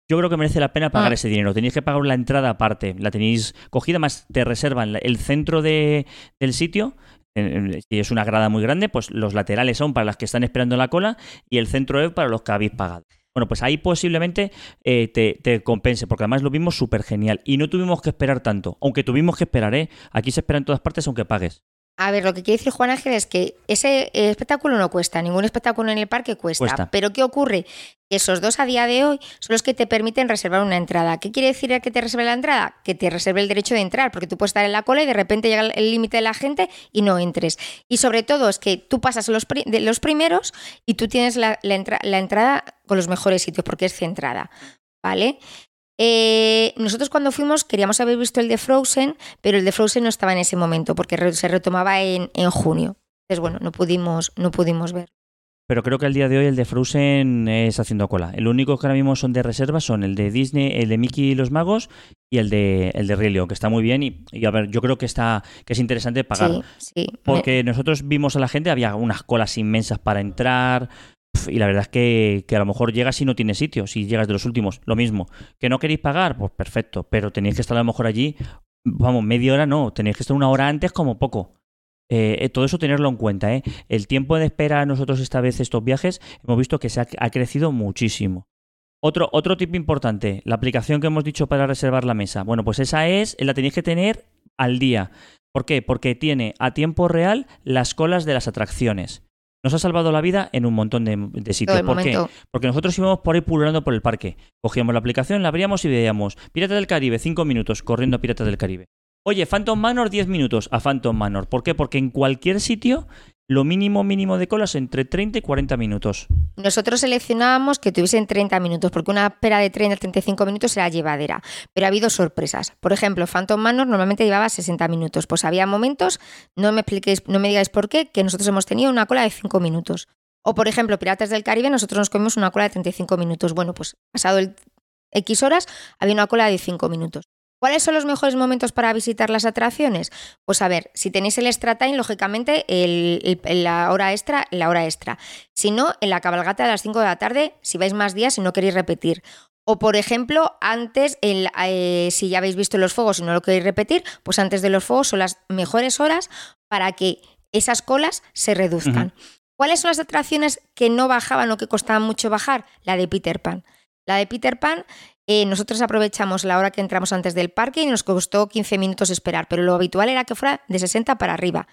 yo creo que merece la pena pagar Ah. ese dinero. Tenéis que pagar la entrada aparte. La tenéis cogida, más te reservan el centro de- del sitio. Si es una grada muy grande, pues los laterales son para las que están esperando en la cola y el centro es para los que habéis pagado. Bueno, pues ahí posiblemente eh, te, te compense, porque además lo vimos súper genial. Y no tuvimos que esperar tanto. Aunque tuvimos que esperar, ¿eh? Aquí se espera en todas partes aunque pagues. A ver, lo que quiere decir Juan Ángel es que ese eh, espectáculo no cuesta, ningún espectáculo en el parque cuesta. Cuesta. Pero ¿qué ocurre? Esos dos a día de hoy son los que te permiten reservar una entrada. ¿Qué quiere decir que te reserve la entrada? Que te reserve el derecho de entrar, porque tú puedes estar en la cola y de repente llega el límite de la gente y no entres. Y sobre todo es que tú pasas los, pri- de los primeros y tú tienes la, la entra- la entrada con los mejores sitios, porque es centrada. ¿Vale? Eh, nosotros cuando fuimos queríamos haber visto el de Frozen, pero el de Frozen no estaba en ese momento porque se retomaba en, en junio. Entonces, bueno, no pudimos, no pudimos ver. Pero creo que al día de hoy el de Frozen es haciendo cola. El único que ahora mismo son de reserva son el de Disney, el de Mickey y los Magos y el de, el de León, que está muy bien. Y, y a ver, yo creo que está que es interesante pagar. Sí, sí. Porque nosotros vimos a la gente, había unas colas inmensas para entrar. Y la verdad es que, que a lo mejor llegas y no tienes sitio, si llegas de los últimos, lo mismo. ¿Que no queréis pagar? Pues perfecto, pero tenéis que estar a lo mejor allí, vamos, media hora no, tenéis que estar una hora antes como poco. Eh, eh, todo eso tenerlo en cuenta. ¿eh? El tiempo de espera nosotros esta vez estos viajes hemos visto que se ha, ha crecido muchísimo. Otro, otro tip importante, la aplicación que hemos dicho para reservar la mesa. Bueno, pues esa es, la tenéis que tener al día. ¿Por qué? Porque tiene a tiempo real las colas de las atracciones. Nos ha salvado la vida en un montón de, sitios. ¿Por qué? Porque nosotros íbamos por ahí pululando por el parque. Cogíamos la aplicación, la abríamos y veíamos Pirata del Caribe, 5 minutos, corriendo a Pirata del Caribe. Oye, Phantom Manor, 10 minutos a Phantom Manor. ¿Por qué? Porque en cualquier sitio lo mínimo mínimo de colas entre 30 y 40 minutos. Nosotros seleccionábamos que tuviesen 30 minutos, porque una espera de 30 a 35 minutos era llevadera. Pero ha habido sorpresas. Por ejemplo, Phantom Manor normalmente llevaba 60 minutos. Pues había momentos, no me expliquéis, no me digáis por qué, que nosotros hemos tenido una cola de 5 minutos. O por ejemplo, Piratas del Caribe, nosotros nos comimos una cola de 35 minutos. Bueno, pues pasado el X horas, había una cola de 5 minutos. ¿Cuáles son los mejores momentos para visitar las atracciones? Pues a ver, si tenéis el extra time, lógicamente el- el- la hora extra, la hora extra. Si no, en la cabalgata de las 5 de la tarde, si vais más días y no queréis repetir. O, por ejemplo, antes, el- eh, si ya habéis visto los fuegos y no lo queréis repetir, pues antes de los fuegos son las mejores horas para que esas colas se reduzcan. ¿Cuáles son las atracciones que no bajaban o que costaban mucho bajar? La de Peter Pan. La de Peter Pan, eh, nosotros aprovechamos la hora que entramos antes del parque y nos costó 15 minutos esperar, pero lo habitual era que fuera de 60 para arriba.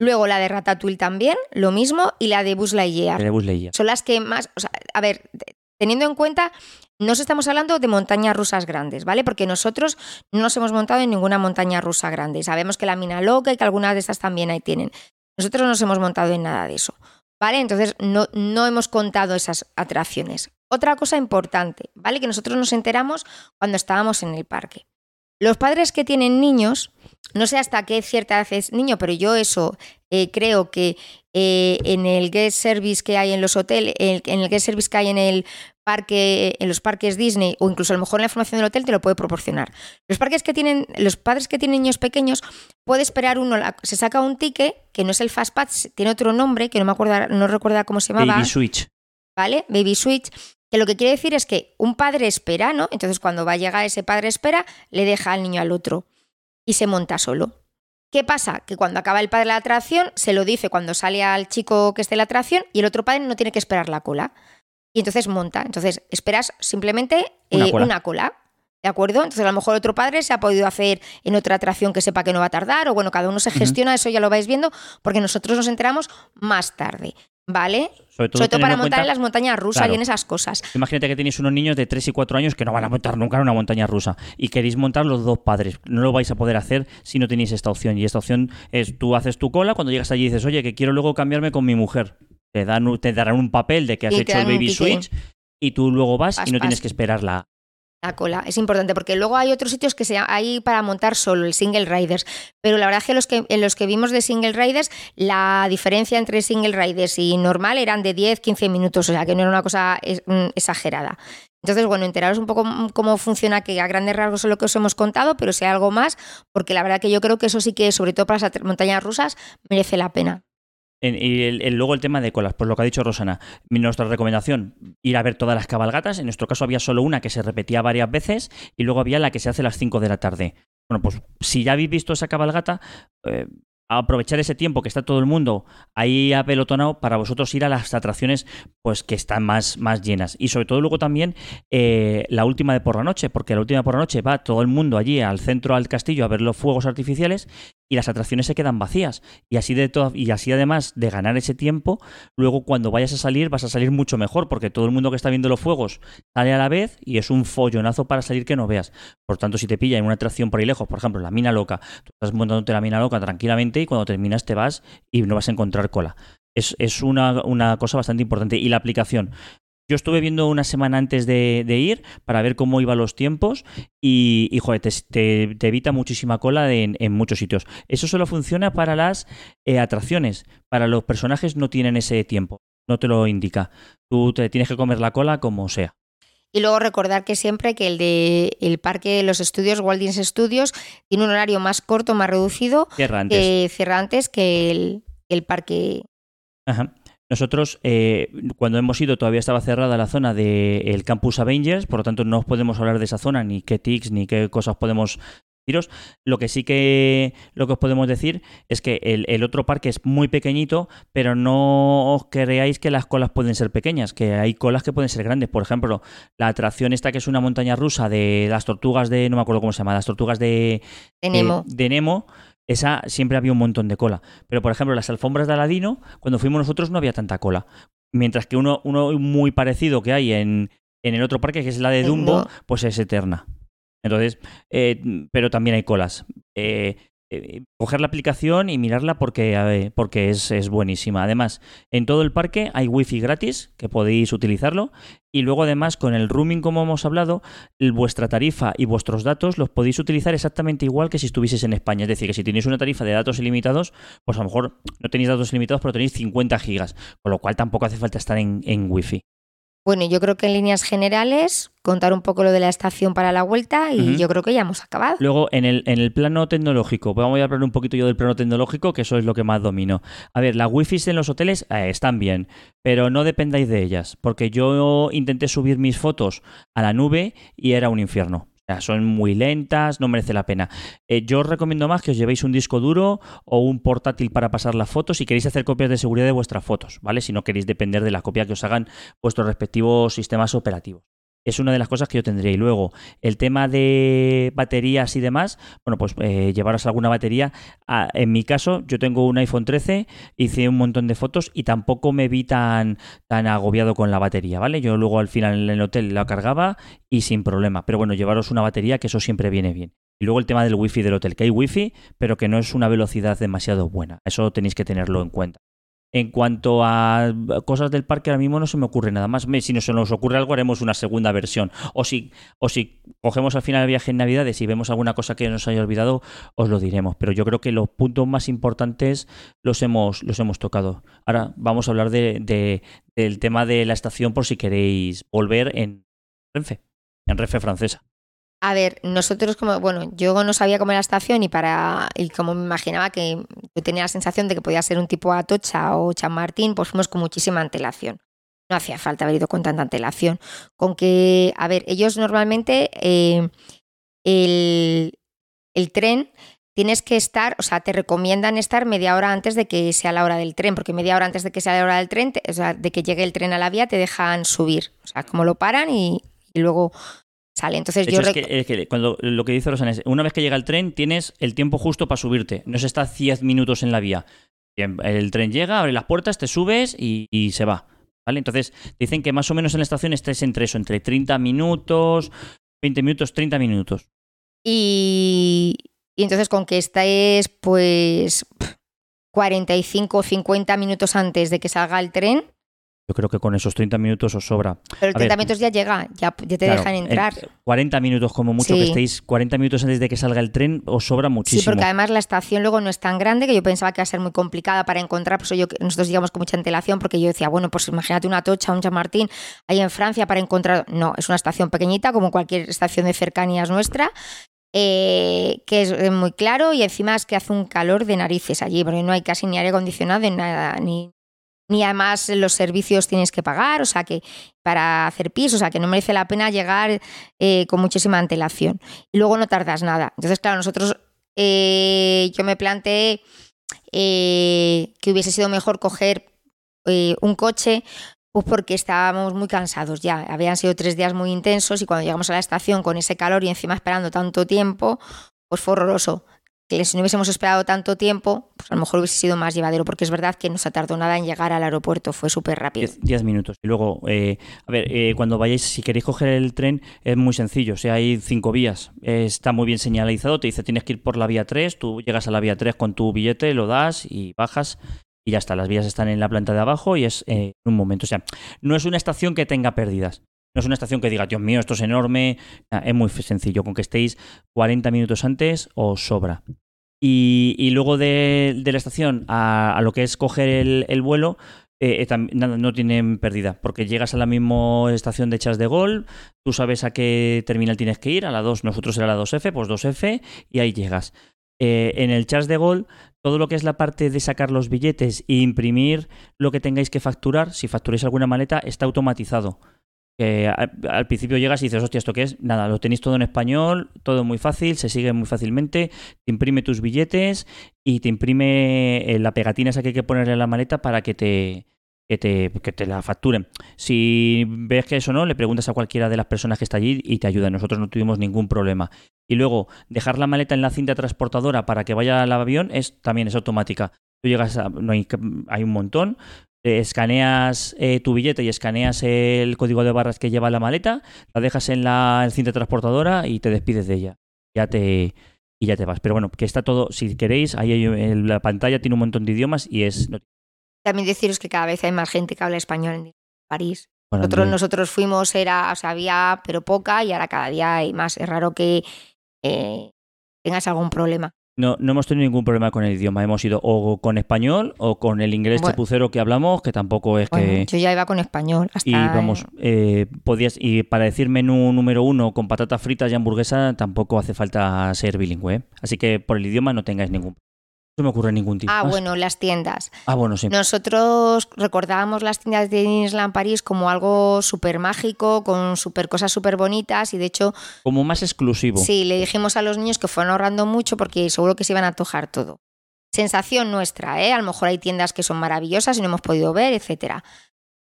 Luego la de Ratatouille también, lo mismo, y la de Buzz Lightyear. De Buzz Lightyear. Son las que más, o sea, a ver, teniendo en cuenta, no os estamos hablando de montañas rusas grandes, ¿vale? Porque nosotros no nos hemos montado en ninguna montaña rusa grande. Sabemos que la Mina Loca y que algunas de estas también ahí tienen. Nosotros no nos hemos montado en nada de eso, ¿vale? Entonces no, no hemos contado esas atracciones. Otra cosa importante, ¿vale? Que nosotros nos enteramos cuando estábamos en el parque. Los padres que tienen niños, no sé hasta qué cierta edad es niño, pero yo eso eh, creo que eh, en el guest service que hay en los hoteles, el- en el guest service que hay en el parque, en los parques Disney o incluso a lo mejor en la información del hotel te lo puede proporcionar. Los parques que tienen, los padres que tienen niños pequeños, puede esperar uno, se saca un ticket que no es el Fastpass, tiene otro nombre que no me acuerdo, no recuerdo cómo se llamaba. Baby Switch. ¿Vale? Baby Switch. Que lo que quiere decir es que un padre espera, ¿no? Entonces cuando va a llegar ese padre espera, le deja al niño al otro y se monta solo. ¿Qué pasa? Que cuando acaba el padre la atracción, se lo dice cuando sale al chico que esté en la atracción y el otro padre no tiene que esperar la cola. Y entonces monta. Entonces esperas simplemente una, cola. ¿De acuerdo? Entonces a lo mejor otro padre se ha podido hacer en otra atracción que sepa que no va a tardar, o bueno, cada uno se gestiona, eso ya lo vais viendo, porque nosotros nos enteramos más tarde. ¿Vale? Sobre todo, para montar en las montañas rusas y en esas cosas. Imagínate que tenéis unos niños de 3 y 4 años que no van a montar nunca en una montaña rusa y queréis montar los dos padres. No lo vais a poder hacer si no tenéis esta opción. Y esta opción es tú haces tu cola, cuando llegas allí dices, oye, que quiero luego cambiarme con mi mujer. Te, dan, te darán un papel de que has hecho el baby switch y tú luego vas, y no tienes que esperarla la cola. Es importante porque luego hay otros sitios que se hay para montar solo el single riders, pero la verdad es que, los que en los que vimos de single riders la diferencia entre single riders y normal eran de 10-15 minutos, o sea que no era una cosa mm, exagerada. Entonces, bueno, enteraros un poco cómo funciona, que a grandes rasgos es lo que os hemos contado, pero hay algo más, porque la verdad que yo creo que eso sí que, sobre todo para las montañas rusas, merece la pena y luego el tema de colas, pues lo que ha dicho Rosana, nuestra recomendación, ir a ver todas las cabalgatas, en nuestro caso había solo una que se repetía varias veces y luego había la que se hace a las 5 de la tarde. Bueno, pues si ya habéis visto esa cabalgata, eh, aprovechar ese tiempo que está todo el mundo ahí apelotonado para vosotros ir a las atracciones pues que están más, más llenas. Y sobre todo luego también eh, la última de por la noche, porque la última de por la noche va todo el mundo allí al centro, al castillo, a ver los fuegos artificiales y las atracciones se quedan vacías. Y así, de y así además de ganar ese tiempo, luego cuando vayas a salir vas a salir mucho mejor, porque todo el mundo que está viendo los fuegos sale a la vez y es un follonazo para salir que no veas. Por tanto, si te pilla en una atracción por ahí lejos, por ejemplo, la mina loca, tú estás montándote la mina loca tranquilamente y cuando terminas te vas y no vas a encontrar cola. Es, es una, una, cosa bastante importante. Y la aplicación. Yo estuve viendo una semana antes de, ir para ver cómo iban los tiempos y, joder, te, evita muchísima cola en, muchos sitios. Eso solo funciona para las eh, atracciones. Para los personajes no tienen ese tiempo. No te lo indica. Tú te tienes que comer la cola como sea. Y luego recordar que siempre que el de el parque de los estudios, Walt Disney Studios, tiene un horario más corto, más reducido, cierra antes, cierra antes que el, el parque. Ajá. Nosotros, eh, cuando hemos ido, todavía estaba cerrada la zona del Campus Avengers, por lo tanto no podemos hablar de esa zona, ni qué tics, ni qué cosas podemos deciros. Lo que sí que lo que os podemos decir es que el, otro parque es muy pequeñito, pero no os creáis que las colas pueden ser pequeñas, que hay colas que pueden ser grandes. Por ejemplo, la atracción esta que es una montaña rusa de las tortugas de, no me acuerdo cómo se llama, las tortugas de, de Nemo. de Nemo esa siempre había un montón de cola. Pero, por ejemplo, las alfombras de Aladino, cuando fuimos nosotros no había tanta cola. Mientras que uno, uno muy parecido que hay en, en el otro parque, que es la de Dumbo, pues es eterna. Entonces, eh, pero también hay colas. Eh, eh, coger la aplicación y mirarla porque, porque es, es, buenísima. Además, en todo el parque hay wifi gratis, que podéis utilizarlo. Y luego, además, con el roaming, como hemos hablado, vuestra tarifa y vuestros datos los podéis utilizar exactamente igual que si estuvieseis en España. Es decir, que si tenéis una tarifa de datos ilimitados, pues a lo mejor no tenéis datos ilimitados, pero tenéis 50 gigas. Con lo cual tampoco hace falta estar en, en wifi. Bueno, yo creo que en líneas generales contar un poco lo de la estación para la vuelta y yo creo que ya hemos acabado. Luego, en el, en el plano tecnológico, vamos a hablar un poquito yo del plano tecnológico, que eso es lo que más domino. A ver, las wifi en los hoteles eh, están bien, pero no dependáis de ellas, porque yo intenté subir mis fotos a la nube y era un infierno son muy lentas, no merece la pena. Eh, yo os recomiendo más que os llevéis un disco duro o un portátil para pasar las fotos si queréis hacer copias de seguridad de vuestras fotos, ¿vale? Si no queréis depender de la copia que os hagan vuestros respectivos sistemas operativos es una de las cosas que yo tendría. Y luego, el tema de baterías y demás, bueno, pues eh, llevaros alguna batería. Ah, en mi caso, yo tengo un iPhone 13, hice un montón de fotos y tampoco me vi tan, tan agobiado con la batería, ¿vale? Yo luego al final en el hotel la cargaba y sin problema. Pero bueno, llevaros una batería, que eso siempre viene bien. Y luego el tema del wifi del hotel, que hay wifi, pero que no es una velocidad demasiado buena. Eso tenéis que tenerlo en cuenta. En cuanto a cosas del parque, ahora mismo no se me ocurre nada más. Si no se nos ocurre algo, haremos una segunda versión. O si, o si cogemos al final el viaje en Navidades y vemos alguna cosa que nos haya olvidado, os lo diremos. Pero yo creo que los puntos más importantes los hemos, los hemos tocado. Ahora vamos a hablar de, del tema de la estación por si queréis volver en Renfe, en Renfe francesa. A ver, nosotros como, bueno, yo no sabía cómo era la estación y para y como me imaginaba que yo tenía la sensación de que podía ser un tipo Atocha o Chamartín, pues fuimos con muchísima antelación. No hacía falta haber ido con tanta antelación. Con que, a ver, ellos normalmente eh, el, el tren tienes que estar, o sea, te recomiendan estar media hora antes de que sea la hora del tren, porque media hora antes de que sea la hora del tren, o sea, de que llegue el tren a la vía, te dejan subir. O sea, como lo paran y, y luego entonces yo es que, cuando lo que dice Rosana es, una vez que llega el tren tienes el tiempo justo para subirte, no se está 10 minutos en la vía. El tren llega, abre las puertas, te subes y, se va. ¿Vale? Entonces dicen que más o menos en la estación estés entre eso, entre 30 minutos, 20 minutos, 30 minutos. Y, y entonces con que estés pues 45 o 50 minutos antes de que salga el tren, yo creo que con esos 30 minutos os sobra. Pero 30 minutos ya llega, ya, te dejan entrar. 40 minutos como mucho que estéis, 40 minutos antes de que salga el tren, os sobra muchísimo. Sí, porque además la estación luego no es tan grande que yo pensaba que iba a ser muy complicada para encontrar. Pues yo, nosotros llegamos con mucha antelación porque yo decía, bueno, pues imagínate una tocha, un Chamartín ahí en Francia para encontrar. No, es una estación pequeñita como cualquier estación de cercanías nuestra. Eh, que es muy claro y encima es que hace un calor de narices allí, porque no hay casi ni aire acondicionado, ni nada, ni, ni además los servicios tienes que pagar, o sea que para hacer pis, o sea que no merece la pena llegar eh, con muchísima antelación. Y luego no tardas nada. Entonces, claro, nosotros, eh, yo me planteé eh, que hubiese sido mejor coger un coche, pues porque estábamos muy cansados ya. Habían sido tres días muy intensos y cuando llegamos a la estación con ese calor y encima esperando tanto tiempo, pues fue horroroso que si no hubiésemos esperado tanto tiempo, pues a lo mejor hubiese sido más llevadero, porque es verdad que no se tardó nada en llegar al aeropuerto, fue súper rápido. Diez, minutos. Y luego, eh, a ver, eh, cuando vayáis, si queréis coger el tren, es muy sencillo, o sea, hay cinco vías, está muy bien señalizado, te dice tienes que ir por la vía 3, tú llegas a la vía 3 con tu billete, lo das y bajas y ya está, las vías están en la planta de abajo y es eh, en un momento, o sea, no es una estación que tenga pérdidas. No es una estación que diga, Dios mío, esto es enorme. Es muy sencillo. Con que estéis 40 minutos antes os sobra. Y, luego de, la estación a, lo que es coger el, vuelo, eh, eh no tienen pérdida, porque llegas a la misma estación de Chas de Gol, tú sabes a qué terminal tienes que ir, a la 2, nosotros era la 2F, pues 2F, y ahí llegas. Eh, en el Chas de Gol, todo lo que es la parte de sacar los billetes e imprimir lo que tengáis que facturar, si facturáis alguna maleta, está automatizado al, principio llegas y dices, hostia, ¿esto qué es? Nada, lo tenéis todo en español, todo muy fácil, se sigue muy fácilmente, te imprime tus billetes y te imprime eh, la pegatina esa que hay que ponerle en la maleta para que te, que te, que te la facturen. Si ves que eso no, le preguntas a cualquiera de las personas que está allí y te ayuda. Nosotros no tuvimos ningún problema. Y luego, dejar la maleta en la cinta transportadora para que vaya al avión es también es automática. Tú llegas a, no hay, hay un montón, escaneas eh, tu billete y escaneas el código de barras que lleva la maleta, la dejas en la cinta transportadora y te despides de ella. Ya te y ya te vas. Pero bueno, que está todo, si queréis, ahí en la pantalla tiene un montón de idiomas y es También deciros que cada vez hay más gente que habla español en París. nosotros, nosotros fuimos, era, o sea, había, pero poca, y ahora cada día hay más. Es raro que eh, tengas algún problema. No, no hemos tenido ningún problema con el idioma. Hemos ido o con español o con el inglés chapucero que hablamos, que tampoco es que. Yo ya iba con español. Hasta... Y vamos, eh, podías. Y para decir menú número uno con patatas fritas y hamburguesa, tampoco hace falta ser bilingüe. Así que por el idioma no tengáis ningún problema. No me ocurre ningún tipo. Ah, bueno, las tiendas. Ah, bueno, sí. Nosotros recordábamos las tiendas de Disneyland París como algo súper mágico, con super cosas súper bonitas y de hecho... Como más exclusivo. Sí, le dijimos a los niños que fueron ahorrando mucho porque seguro que se iban a tojar todo. Sensación nuestra, ¿eh? A lo mejor hay tiendas que son maravillosas y no hemos podido ver, etcétera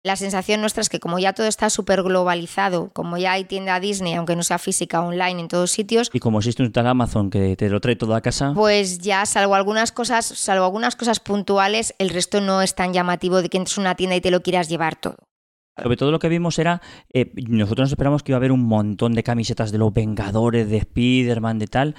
la sensación nuestra es que como ya todo está súper globalizado, como ya hay tienda Disney, aunque no sea física, online en todos sitios. Y como existe un tal Amazon que te lo trae todo a casa. Pues ya, salvo algunas cosas, salvo algunas cosas puntuales, el resto no es tan llamativo de que entres a una tienda y te lo quieras llevar todo. Sobre todo lo que vimos era, eh, nosotros nos esperamos que iba a haber un montón de camisetas de los Vengadores, de Spider-Man, de tal,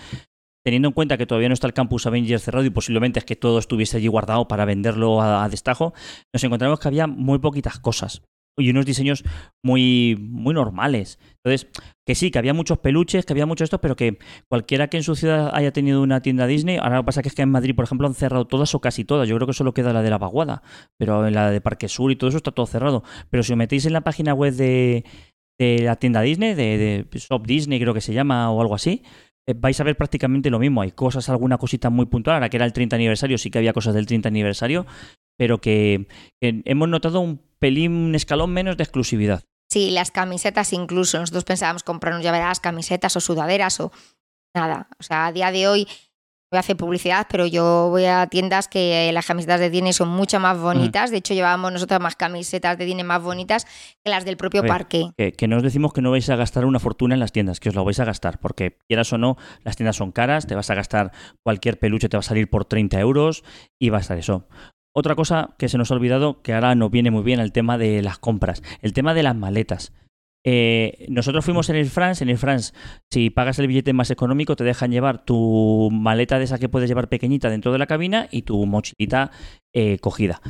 teniendo en cuenta que todavía no está el campus Avengers cerrado y posiblemente es que todo estuviese allí guardado para venderlo a, destajo, nos encontramos que había muy poquitas cosas y unos diseños muy, muy normales. Entonces, que sí, que había muchos peluches, que había mucho esto, pero que cualquiera que en su ciudad haya tenido una tienda Disney, ahora lo que pasa es que en Madrid, por ejemplo, han cerrado todas o casi todas. Yo creo que solo queda la de la Vaguada, pero en la de Parque Sur y todo eso está todo cerrado. Pero si os metéis en la página web de, la tienda Disney, de, de Shop Disney creo que se llama o algo así, vais a ver prácticamente lo mismo. Hay cosas, alguna cosita muy puntual. Ahora que era el 30 aniversario, sí que había cosas del 30 aniversario, pero que, hemos notado un pelín, un escalón menos de exclusividad. Sí, las camisetas incluso. Nosotros pensábamos comprarnos ya verás camisetas o sudaderas o nada. O sea, a día de hoy voy a hacer publicidad, pero yo voy a tiendas que las camisetas de Disney son mucho más bonitas. De hecho, llevábamos nosotros más camisetas de Disney más bonitas que las del propio parque. Que, que, no os decimos que no vais a gastar una fortuna en las tiendas, que os la vais a gastar, porque quieras o no, las tiendas son caras, te vas a gastar cualquier peluche, te va a salir por 30 euros y va a estar eso. Otra cosa que se nos ha olvidado, que ahora nos viene muy bien, el tema de las compras, el tema de las maletas. Eh, nosotros fuimos en el France, en el France, si pagas el billete más económico, te dejan llevar tu maleta de esa que puedes llevar pequeñita dentro de la cabina y tu mochilita eh, cogida.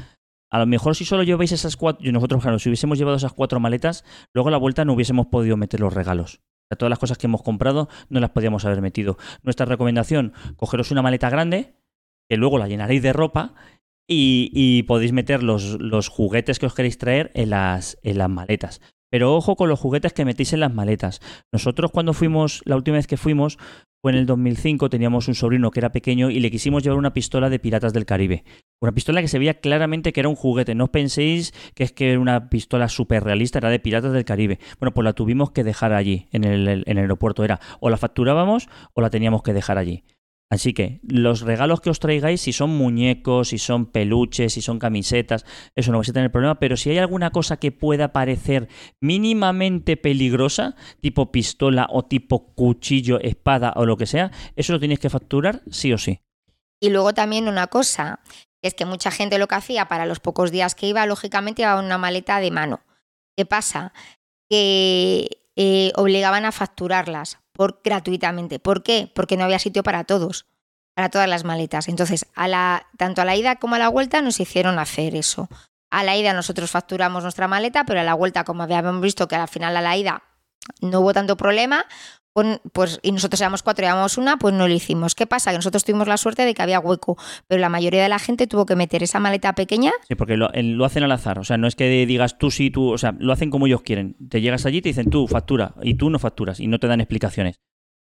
A lo mejor si solo lleváis esas cuatro, nosotros, claro, si hubiésemos llevado esas cuatro maletas, luego a la vuelta no hubiésemos podido meter los regalos. O todas las cosas que hemos comprado no las podíamos haber metido. Nuestra recomendación, cogeros una maleta grande, que luego la llenaréis de ropa y, podéis meter los, juguetes que os queréis traer en las maletas. Pero ojo con los juguetes que metéis en las maletas. Nosotros cuando fuimos, la última vez que fuimos, fue en el 2005, teníamos un sobrino que era pequeño y le quisimos llevar una pistola de Piratas del Caribe. Una pistola que se veía claramente que era un juguete. No penséis que es que era una pistola súper realista, era de Piratas del Caribe. Bueno, pues la tuvimos que dejar allí, en el aeropuerto. Era o la facturábamos o la teníamos que dejar allí. Así que los regalos que os traigáis, si son muñecos, si son peluches, si son camisetas, eso no vais a tener problema, pero si hay alguna cosa que pueda parecer mínimamente peligrosa, tipo pistola o tipo cuchillo, espada o lo que sea, eso lo tenéis que facturar sí o sí. Y luego también una cosa, es que mucha gente lo que hacía para los pocos días que iba, lógicamente iba una maleta de mano. ¿Qué pasa? Que eh, obligaban a facturarlas por, gratuitamente. ¿Por qué? Porque no había sitio para todos, para todas las maletas. Entonces, a la, tanto a la ida como a la vuelta nos hicieron hacer eso. A la ida nosotros facturamos nuestra maleta, pero a la vuelta, como habíamos visto que al final a la ida no hubo tanto problema, pues, y nosotros éramos cuatro y éramos una, pues no lo hicimos. ¿Qué pasa? Que nosotros tuvimos la suerte de que había hueco, pero la mayoría de la gente tuvo que meter esa maleta pequeña. Sí, porque lo, lo hacen al azar, o sea, no es que digas tú sí, tú, o sea, lo hacen como ellos quieren. Te llegas allí y te dicen tú factura y tú no facturas y no te dan explicaciones.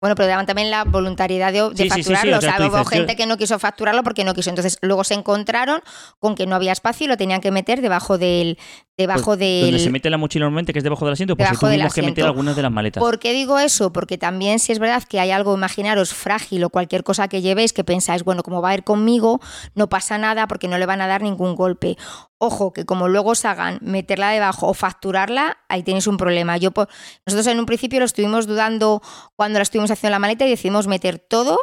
Bueno, pero daban también la voluntariedad de, facturarlo. o sea, hubo gente que no quiso facturarlo porque no quiso. Entonces, luego se encontraron con que no había espacio y lo tenían que meter debajo del. Debajo pues, del donde se mete la mochila normalmente, que es debajo del asiento, pues tuvimos que meter algunas de las maletas. ¿Por qué digo eso? Porque también, si es verdad que hay algo, imaginaros, frágil o cualquier cosa que llevéis que pensáis, bueno, como va a ir conmigo, no pasa nada porque no le van a dar ningún golpe. Ojo, que como luego os hagan meterla debajo o facturarla, ahí tenéis un problema. Yo, nosotros en un principio lo estuvimos dudando cuando la estuvimos haciendo la maleta y decidimos meter todo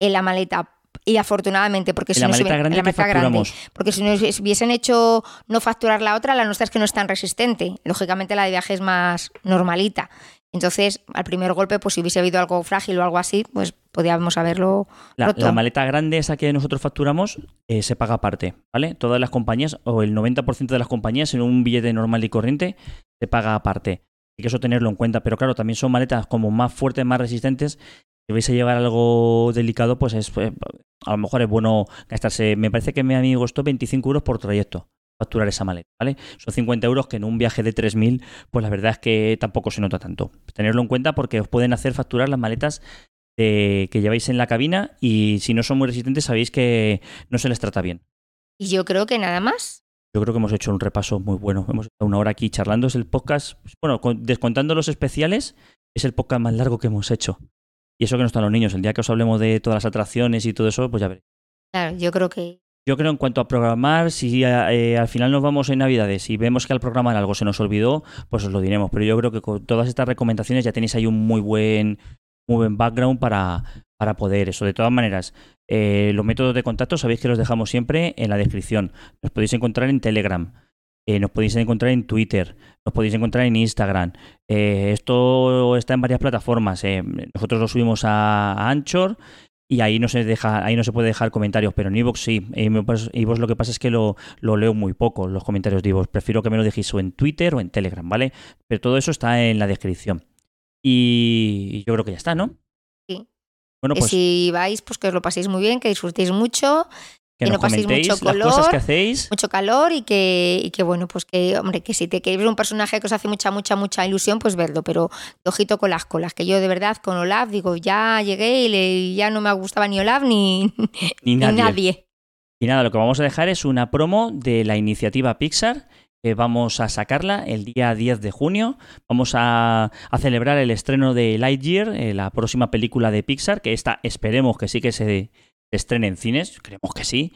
en la maleta. Y afortunadamente, porque si no grande la maleta grande, porque si no hubiesen hecho no facturar la otra, la nuestra es que no es tan resistente. Lógicamente la de viaje es más normalita. Entonces, al primer golpe, pues si hubiese habido algo frágil o algo así, pues podíamos haberlo la, La maleta grande, esa que nosotros facturamos, eh, se paga aparte, ¿vale? Todas las compañías, o el 90% de las compañías, en un billete normal y corriente, se paga aparte. Hay que eso tenerlo en cuenta. Pero claro, también son maletas como más fuertes, más resistentes. Si vais a llevar algo delicado, pues es, pues, a lo mejor es bueno gastarse. Me parece que mi amigo costó 25 euros por trayecto facturar esa maleta, ¿vale? Son 50 euros que en un viaje de 3.000, pues la verdad es que tampoco se nota tanto. Tenerlo en cuenta porque os pueden hacer facturar las maletas que lleváis en la cabina y si no son muy resistentes sabéis que no se les trata bien. Y yo creo que nada más. Yo creo que hemos hecho un repaso muy bueno. Hemos estado una hora aquí charlando. Es el podcast, bueno, descontando los especiales, es el podcast más largo que hemos hecho. Y eso que no están los niños. El día que os hablemos de todas las atracciones y todo eso, pues ya veréis. Claro, yo creo que yo creo en cuanto a programar, si eh, eh, al final nos vamos en Navidades y vemos que al programar algo se nos olvidó, pues os lo diremos. Pero yo creo que con todas estas recomendaciones ya tenéis ahí un muy buen, muy buen background para, para poder eso. De todas maneras, eh, los métodos de contacto sabéis que los dejamos siempre en la descripción. Nos podéis encontrar en Telegram. nos podéis encontrar en Twitter, nos podéis encontrar en Instagram. esto está en varias plataformas. nosotros lo subimos a Anchor y ahí no se deja, ahí no se puede dejar comentarios, pero en Evox sí. En Evox lo que pasa es que lo, leo muy poco, los comentarios de Evox. Prefiero que me lo dejéis o en Twitter o en Telegram, ¿vale? Pero todo eso está en la descripción. Y yo creo que ya está, ¿no? Sí. Bueno, pues. si vais, pues que os lo paséis muy bien, que disfrutéis mucho que, no paséis mucho color, que hacéis. mucho calor y que, y que bueno, pues que, hombre, que si te queréis ver un personaje que os hace mucha, mucha, mucha ilusión, pues verlo, pero ojito con las colas, que yo de verdad con Olaf digo, ya llegué y ya no me gustaba ni Olaf ni, ni, nadie. Y nada, lo que vamos a dejar es una promo de la iniciativa Pixar. que vamos a sacarla el día 10 de junio. Vamos a, celebrar el estreno de Lightyear, eh, la próxima película de Pixar, que esta esperemos que sí que se, estrene en cines, creemos que sí.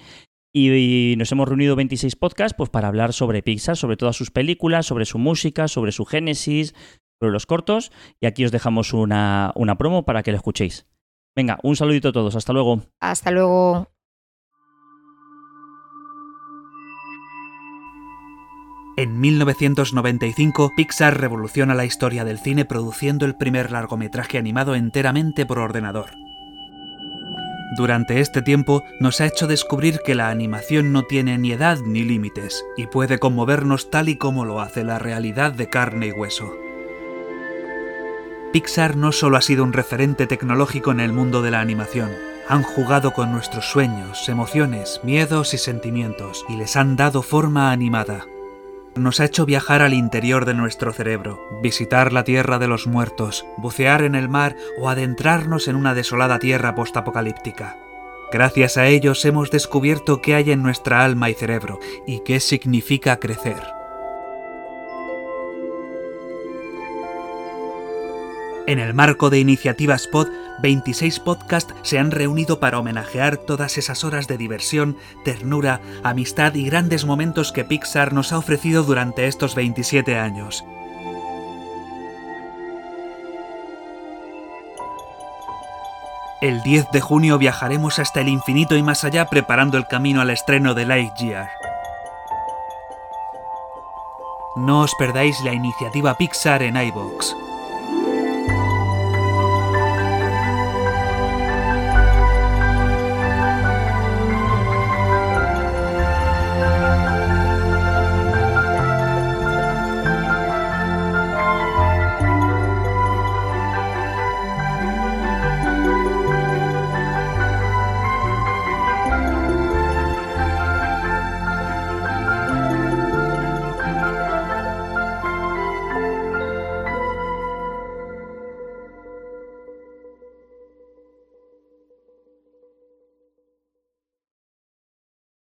Y, nos hemos reunido 26 podcasts pues, para hablar sobre Pixar, sobre todas sus películas, sobre su música, sobre su génesis, sobre los cortos. Y aquí os dejamos una, una promo para que lo escuchéis. Venga, un saludito a todos. Hasta luego. Hasta luego. En 1995, Pixar revoluciona la historia del cine produciendo el primer largometraje animado enteramente por ordenador. Durante este tiempo nos ha hecho descubrir que la animación no tiene ni edad ni límites y puede conmovernos tal y como lo hace la realidad de carne y hueso. Pixar no solo ha sido un referente tecnológico en el mundo de la animación, han jugado con nuestros sueños, emociones, miedos y sentimientos y les han dado forma animada nos ha hecho viajar al interior de nuestro cerebro, visitar la tierra de los muertos, bucear en el mar o adentrarnos en una desolada tierra postapocalíptica. Gracias a ellos hemos descubierto qué hay en nuestra alma y cerebro y qué significa crecer. En el marco de Iniciativa Spot, 26 podcasts se han reunido para homenajear todas esas horas de diversión, ternura, amistad y grandes momentos que Pixar nos ha ofrecido durante estos 27 años. El 10 de junio viajaremos hasta el infinito y más allá preparando el camino al estreno de Lightyear. No os perdáis la iniciativa Pixar en iVoox.